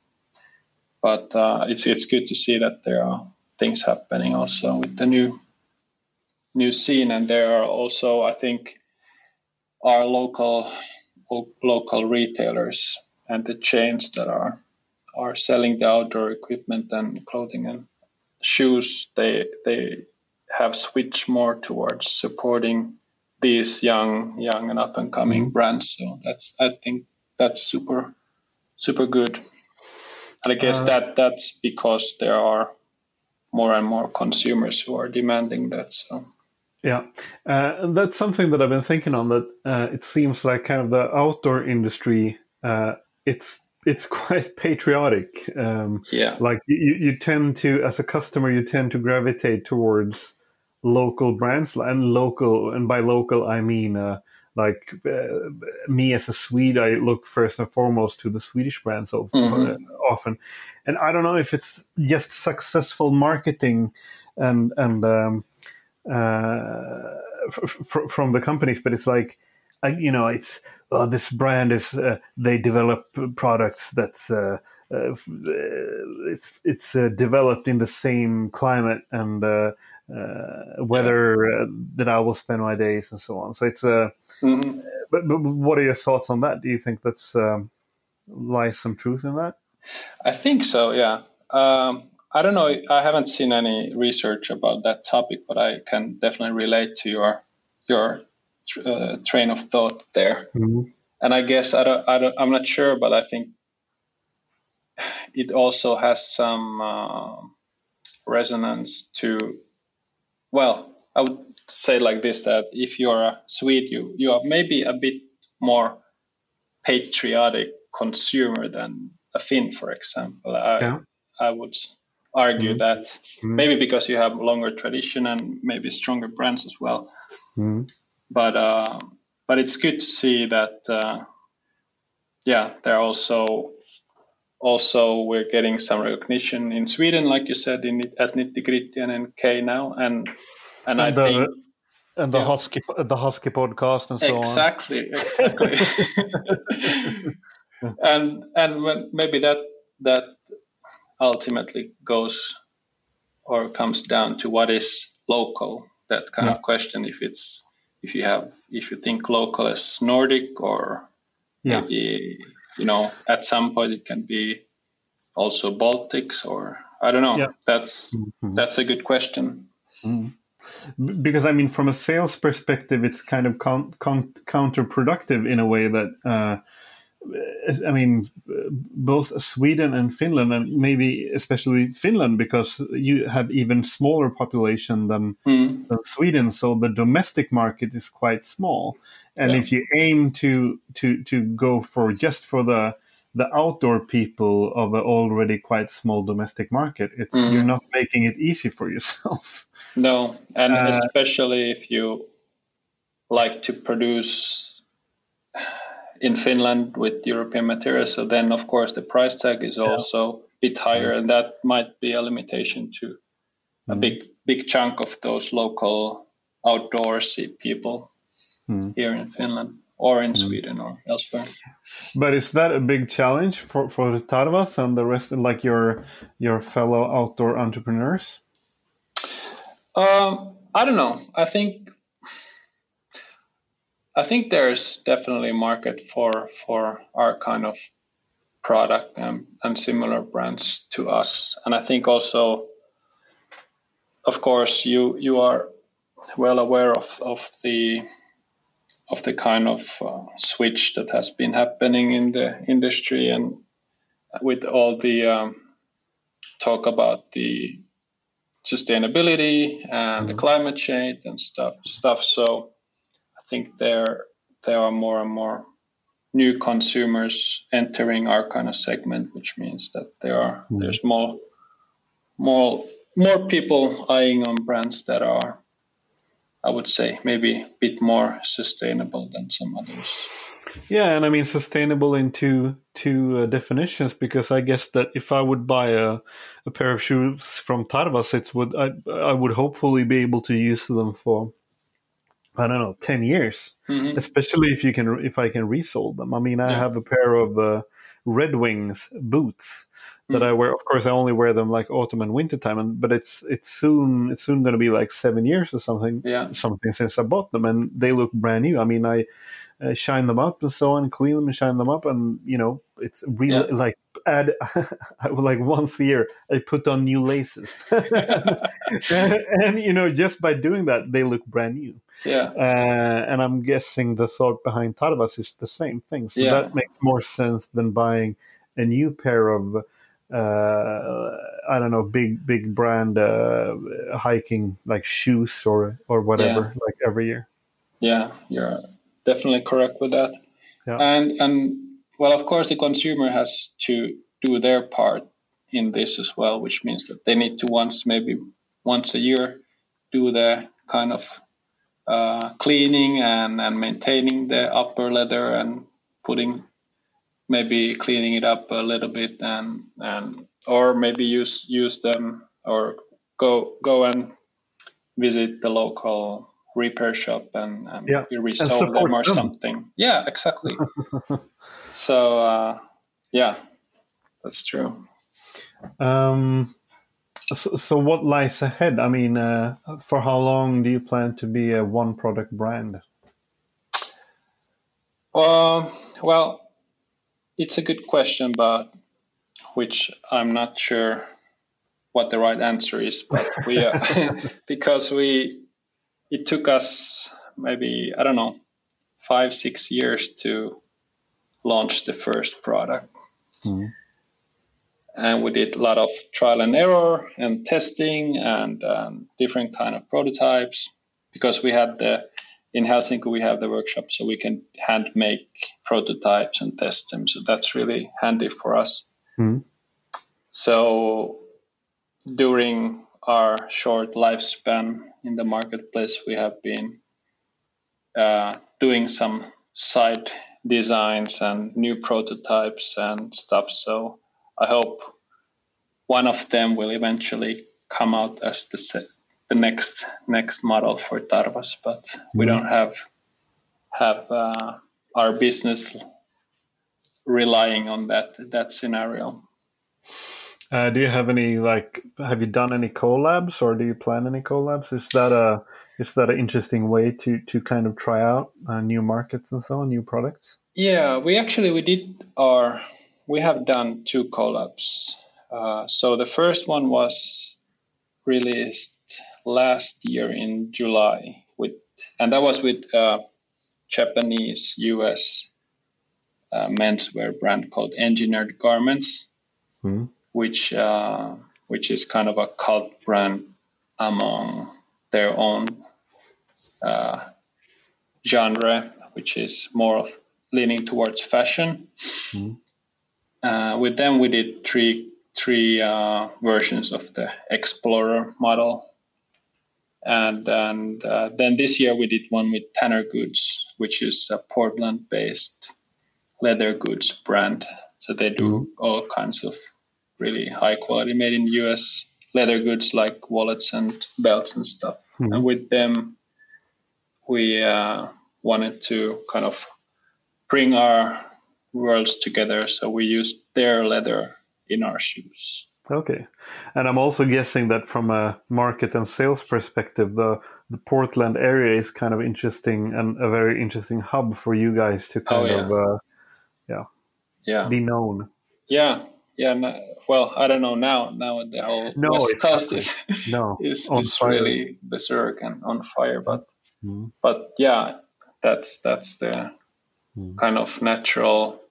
But uh, it's it's good to see that there are things happening also with the new new scene and there are also i think our local local retailers and the chains that are are selling the outdoor equipment and clothing and shoes. They they have switched more towards supporting these young young and up and coming brands. So that's i think that's super super good. And i guess Uh, that that's because there are more and more consumers who are demanding that so Yeah, uh, and that's something that I've been thinking on. That uh, it seems like kind of the outdoor industry. Uh, it's it's <laughs> quite patriotic. Um, yeah like you, you tend to, as a customer, you tend to gravitate towards local brands and local. And by local, I mean uh, like uh, me as a Swede, I look first and foremost to the Swedish brands of, Mhm. uh, often. And I don't know if it's just successful marketing and and um, uh, f- from the companies, but it's like, uh, you know, it's oh, this brand is uh, they develop products that's uh, uh, uh, it's it's uh, developed in the same climate and uh, uh, weather uh, that I will spend my days and so on. So it's uh, Mhm. but, but what are your thoughts on that? Do you think that's um, lies some truth in that? I think so, yeah. Um, I don't know. I haven't seen any research about that topic, but I can definitely relate to your your uh, train of thought there. And I guess I don't, I don't. I'm not sure, but I think it also has some uh, resonance to. Well, I would say like this: that if you're a Swede, you you are maybe a bit more patriotic consumer than a Finn, for example. I, Yeah. I would argue Mhm. that Mhm. maybe because you have longer tradition and maybe stronger brands as well. Mhm. But uh, but it's good to see that uh, yeah, they're also also we're getting some recognition in Sweden, like you said, in at Nitty Gritty and K now, and and, I the, think and the yeah. husky the husky podcast and so on. exactly exactly <laughs> <laughs> and and when, maybe that that ultimately goes or comes down to what is local that kind Yeah. of question if it's if you have if you think local as nordic or Yeah. maybe you know at some point it can be also baltics or i don't know Yeah. that's Mhm. that's a good question B- because I mean, from a sales perspective, it's kind of con- con- counterproductive in a way that, uh, I mean, both Sweden and Finland, and maybe especially Finland, because you have even smaller population than, Mm. than Sweden, so the domestic market is quite small. And Yeah. if you aim to to to go for just for the the outdoor people of an already quite small domestic market, it's Mm. you're not making it easy for yourself. <laughs> No, and Uh, especially if you like to produce in Finland with European materials, so then of course the price tag is also a bit higher, and that might be a limitation to a Mm. big big chunk of those local outdoorsy people Mm. here in Finland or in Sweden or elsewhere. But is that a big challenge for for the Tarvas and the rest, like your your fellow outdoor entrepreneurs? Um, I don't know. I think I think there's definitely a market for for our kind of product and, and similar brands to us. And I think also, of course, you you are well aware of of the of the kind of uh, switch that has been happening in the industry and with all the um, talk about the sustainability and the climate change and stuff stuff so think there there are more and more new consumers entering our kind of segment which means that there are there's more more more people eyeing on brands that are I would say maybe a bit more sustainable than some others. Yeah, and I mean sustainable in two two uh, definitions because I guess that if I would buy a, a pair of shoes from Tarvas, it would I I would hopefully be able to use them for I don't know ten years, Mhm. especially if you can if I can resole them. I mean, I Yeah. have a pair of uh, Red Wings boots that Mm. I wear. Of course, I only wear them like autumn and winter time, and but it's it's soon it's soon going to be like seven years or something Yeah. something since I bought them, and they look brand new. I mean, I uh, shine them up and so on, clean them and shine them up, and you know, it's really Yeah. like add <laughs> I would like once a year I put on new laces, and, <laughs> and, you know, just by doing that, they look brand new. Yeah. Uh, and I'm guessing the thought behind Tarvas is the same thing. So Yeah. that makes more sense than buying a new pair of uh, I don't know, big big brand uh, hiking like shoes or or whatever, like every year. Yeah, you're definitely correct with that. Yeah. And and well, of course, the consumer has to do their part in this as well, which means that they need to once maybe once a year do the kind of uh, cleaning and, and maintaining the upper leather and putting maybe cleaning it up a little bit and and or maybe use use them or go go and visit the local repair shop and, and Yeah, you and them or them. something. Yeah, exactly. <laughs> so uh, yeah, that's true. Um, so, so what lies ahead? I mean, uh, for how long do you plan to be a one product brand? Um, well, it's a good question, but which I'm not sure what the right answer is. But we, uh, <laughs> <laughs> because we, it took us maybe I don't know five six years to launch the first product, and we did a lot of trial and error and testing and um, different kind of prototypes. Because we had the in Helsinki we have the workshop so we can hand make prototypes and test them. So that's really handy for us. Mhm. so during our short lifespan in the marketplace we have been uh, doing some side designs and new prototypes and stuff so I hope one of them will eventually come out as the se- the next next model for Tarvas, but we don't have have uh, our business relying on that that scenario. Uh, do you have any like? Have you done any collabs, or do you plan any collabs? Is that a is that an interesting way to to kind of try out uh, new markets and so on, new products? Yeah, we actually we did our we have done two collabs. Uh, so the first one was released last year in July with, and that was with a Japanese US uh, menswear brand called Engineered Garments, Hmm. Which uh, which is kind of a cult brand among their own uh, genre, which is more of leaning towards fashion. Uh, with them, we did three three uh, versions of the Explorer model, and and uh, then this year we did one with Tanner Goods, which is a Portland-based leather goods brand. So they do all kinds of really high quality, made in the U.S. leather goods like wallets and belts and stuff. And with them, we uh, wanted to kind of bring our worlds together. So we used their leather in our shoes. Okay, and I'm also guessing that from a market and sales perspective, the the Portland area is kind of interesting and a very interesting hub for you guys to kind Oh, yeah. of uh, yeah Yeah. be known. Yeah. Yeah. Well, I don't know now. Now the whole No, West it's Coast is <laughs> No, <laughs> is, on is really berserk and on fire. But Mhm. but yeah, that's that's the kind of natural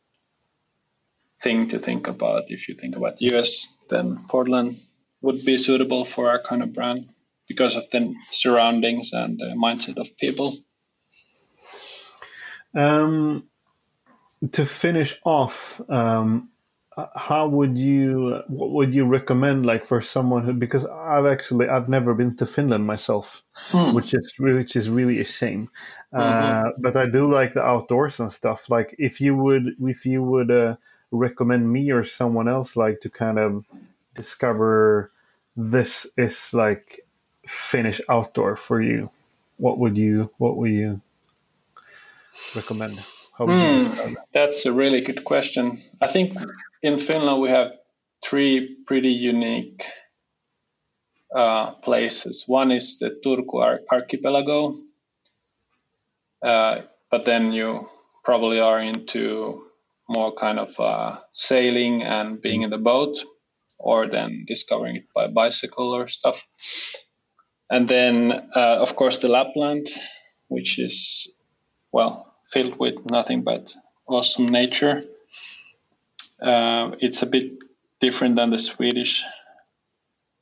thing to think about. If you think about US, then Portland would be suitable for our kind of brand because of the surroundings and the mindset of people. Um, to finish off, um, how would you what would you recommend like for someone who because I've actually I've never been to Finland myself, Hmm. which is which is really a shame. Uh, Mhm. but I do like the outdoors and stuff. Like if you would if you would uh, recommend me or someone else like to kind of discover this is like Finnish outdoor for you, what would you what would you recommend? How would you describe it? that's a really good question. I think in Finland we have three pretty unique uh, places. One is the Turku ar- archipelago, uh, but then you probably are into more kind of uh, sailing and being in the boat, or then discovering it by bicycle or stuff. And then, uh, of course, the Lapland, which is well filled with nothing but awesome nature. Uh, it's a bit different than the Swedish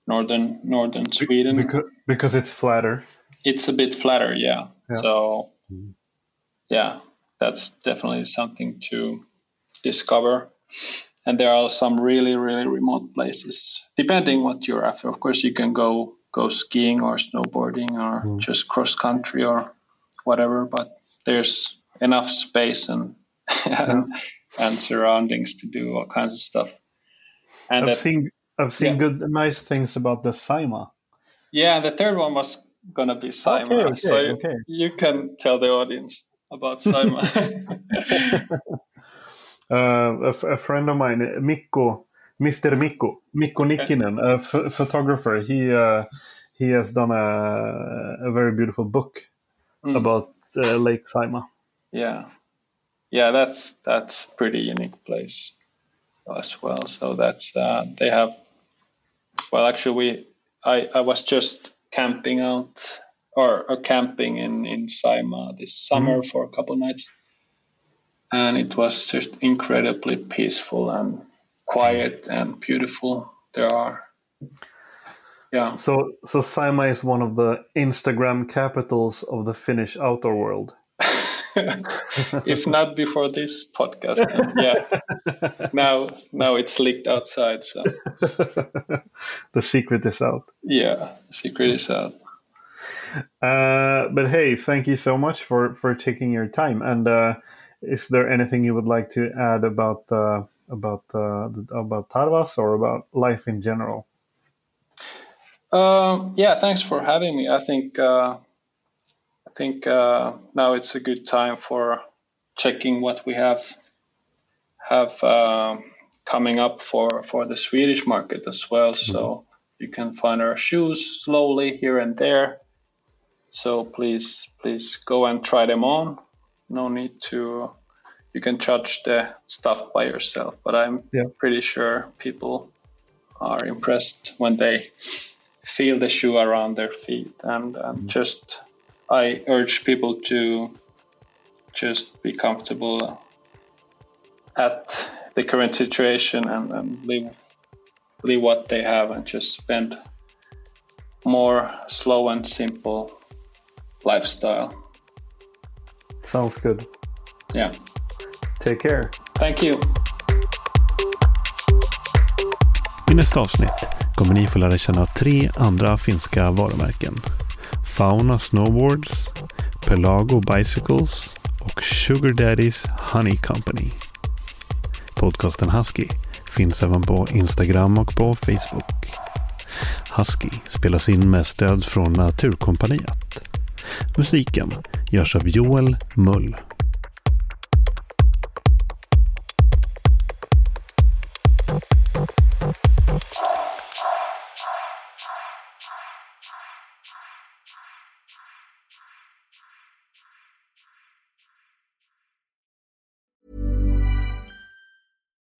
northern northern Sweden. Because, because it's flatter. It's a bit flatter, yeah. Yeah. So, yeah, that's definitely something to discover. And there are some really, really remote places, depending what you're after. Of course, you can go go skiing or snowboarding or just cross country or whatever. But there's enough space and <laughs> and, and surroundings to do all kinds of stuff. And I've that- seen I've seen Yeah. good nice things about the Saimaa. Yeah, the third one was gonna be Saimaa. Okay, okay, so you, okay. you can tell the audience about Saimaa. <laughs> Uh, a, f- a friend of mine, Mikko, Mr. Mikko, Mikko Nikkinen, a photographer. He uh, he has done a, a very beautiful book Mm. about uh, Lake Saimaa. Yeah, yeah, that's that's pretty unique place as well. So that's uh, they have. Well, actually, we I I was just camping out or, or camping in in Saimaa this summer for a couple nights, and it was just incredibly peaceful and quiet and beautiful. There are. Yeah. So so Saimaa is one of the Instagram capitals of the Finnish outdoor world. <laughs> if not before this podcast, then yeah. <laughs> now, now it's leaked outside. So <laughs> the secret is out. yeah, secret is out. Uh, but hey, thank you so much for for taking your time. And uh, is there anything you would like to add about uh, about uh, about Tarvas or about life in general? Um, yeah, thanks for having me. I think uh, think uh, now it's a good time for checking what we have have um coming up for for the Swedish market as well. So you can find our shoes slowly here and there. So please please go and try them on. No need to. You can judge the stuff by yourself, but I'm Yeah. pretty sure people are impressed when they feel the shoe around their feet and, and just i urge people to just be comfortable at the current situation and, and live live what they have and just spend more slow and simple lifestyle Sounds good. yeah Take care. thank you I nästa avsnitt kommer ni få lära känna tre andra finska varumärken. Fauna Snowboards, Pelago Bicycles och Sugar Daddy's Honey Company. Podcasten Husky finns även på Instagram och på Facebook. Husky spelas in med stöd från Naturkompaniet. Musiken görs av Joel Mull.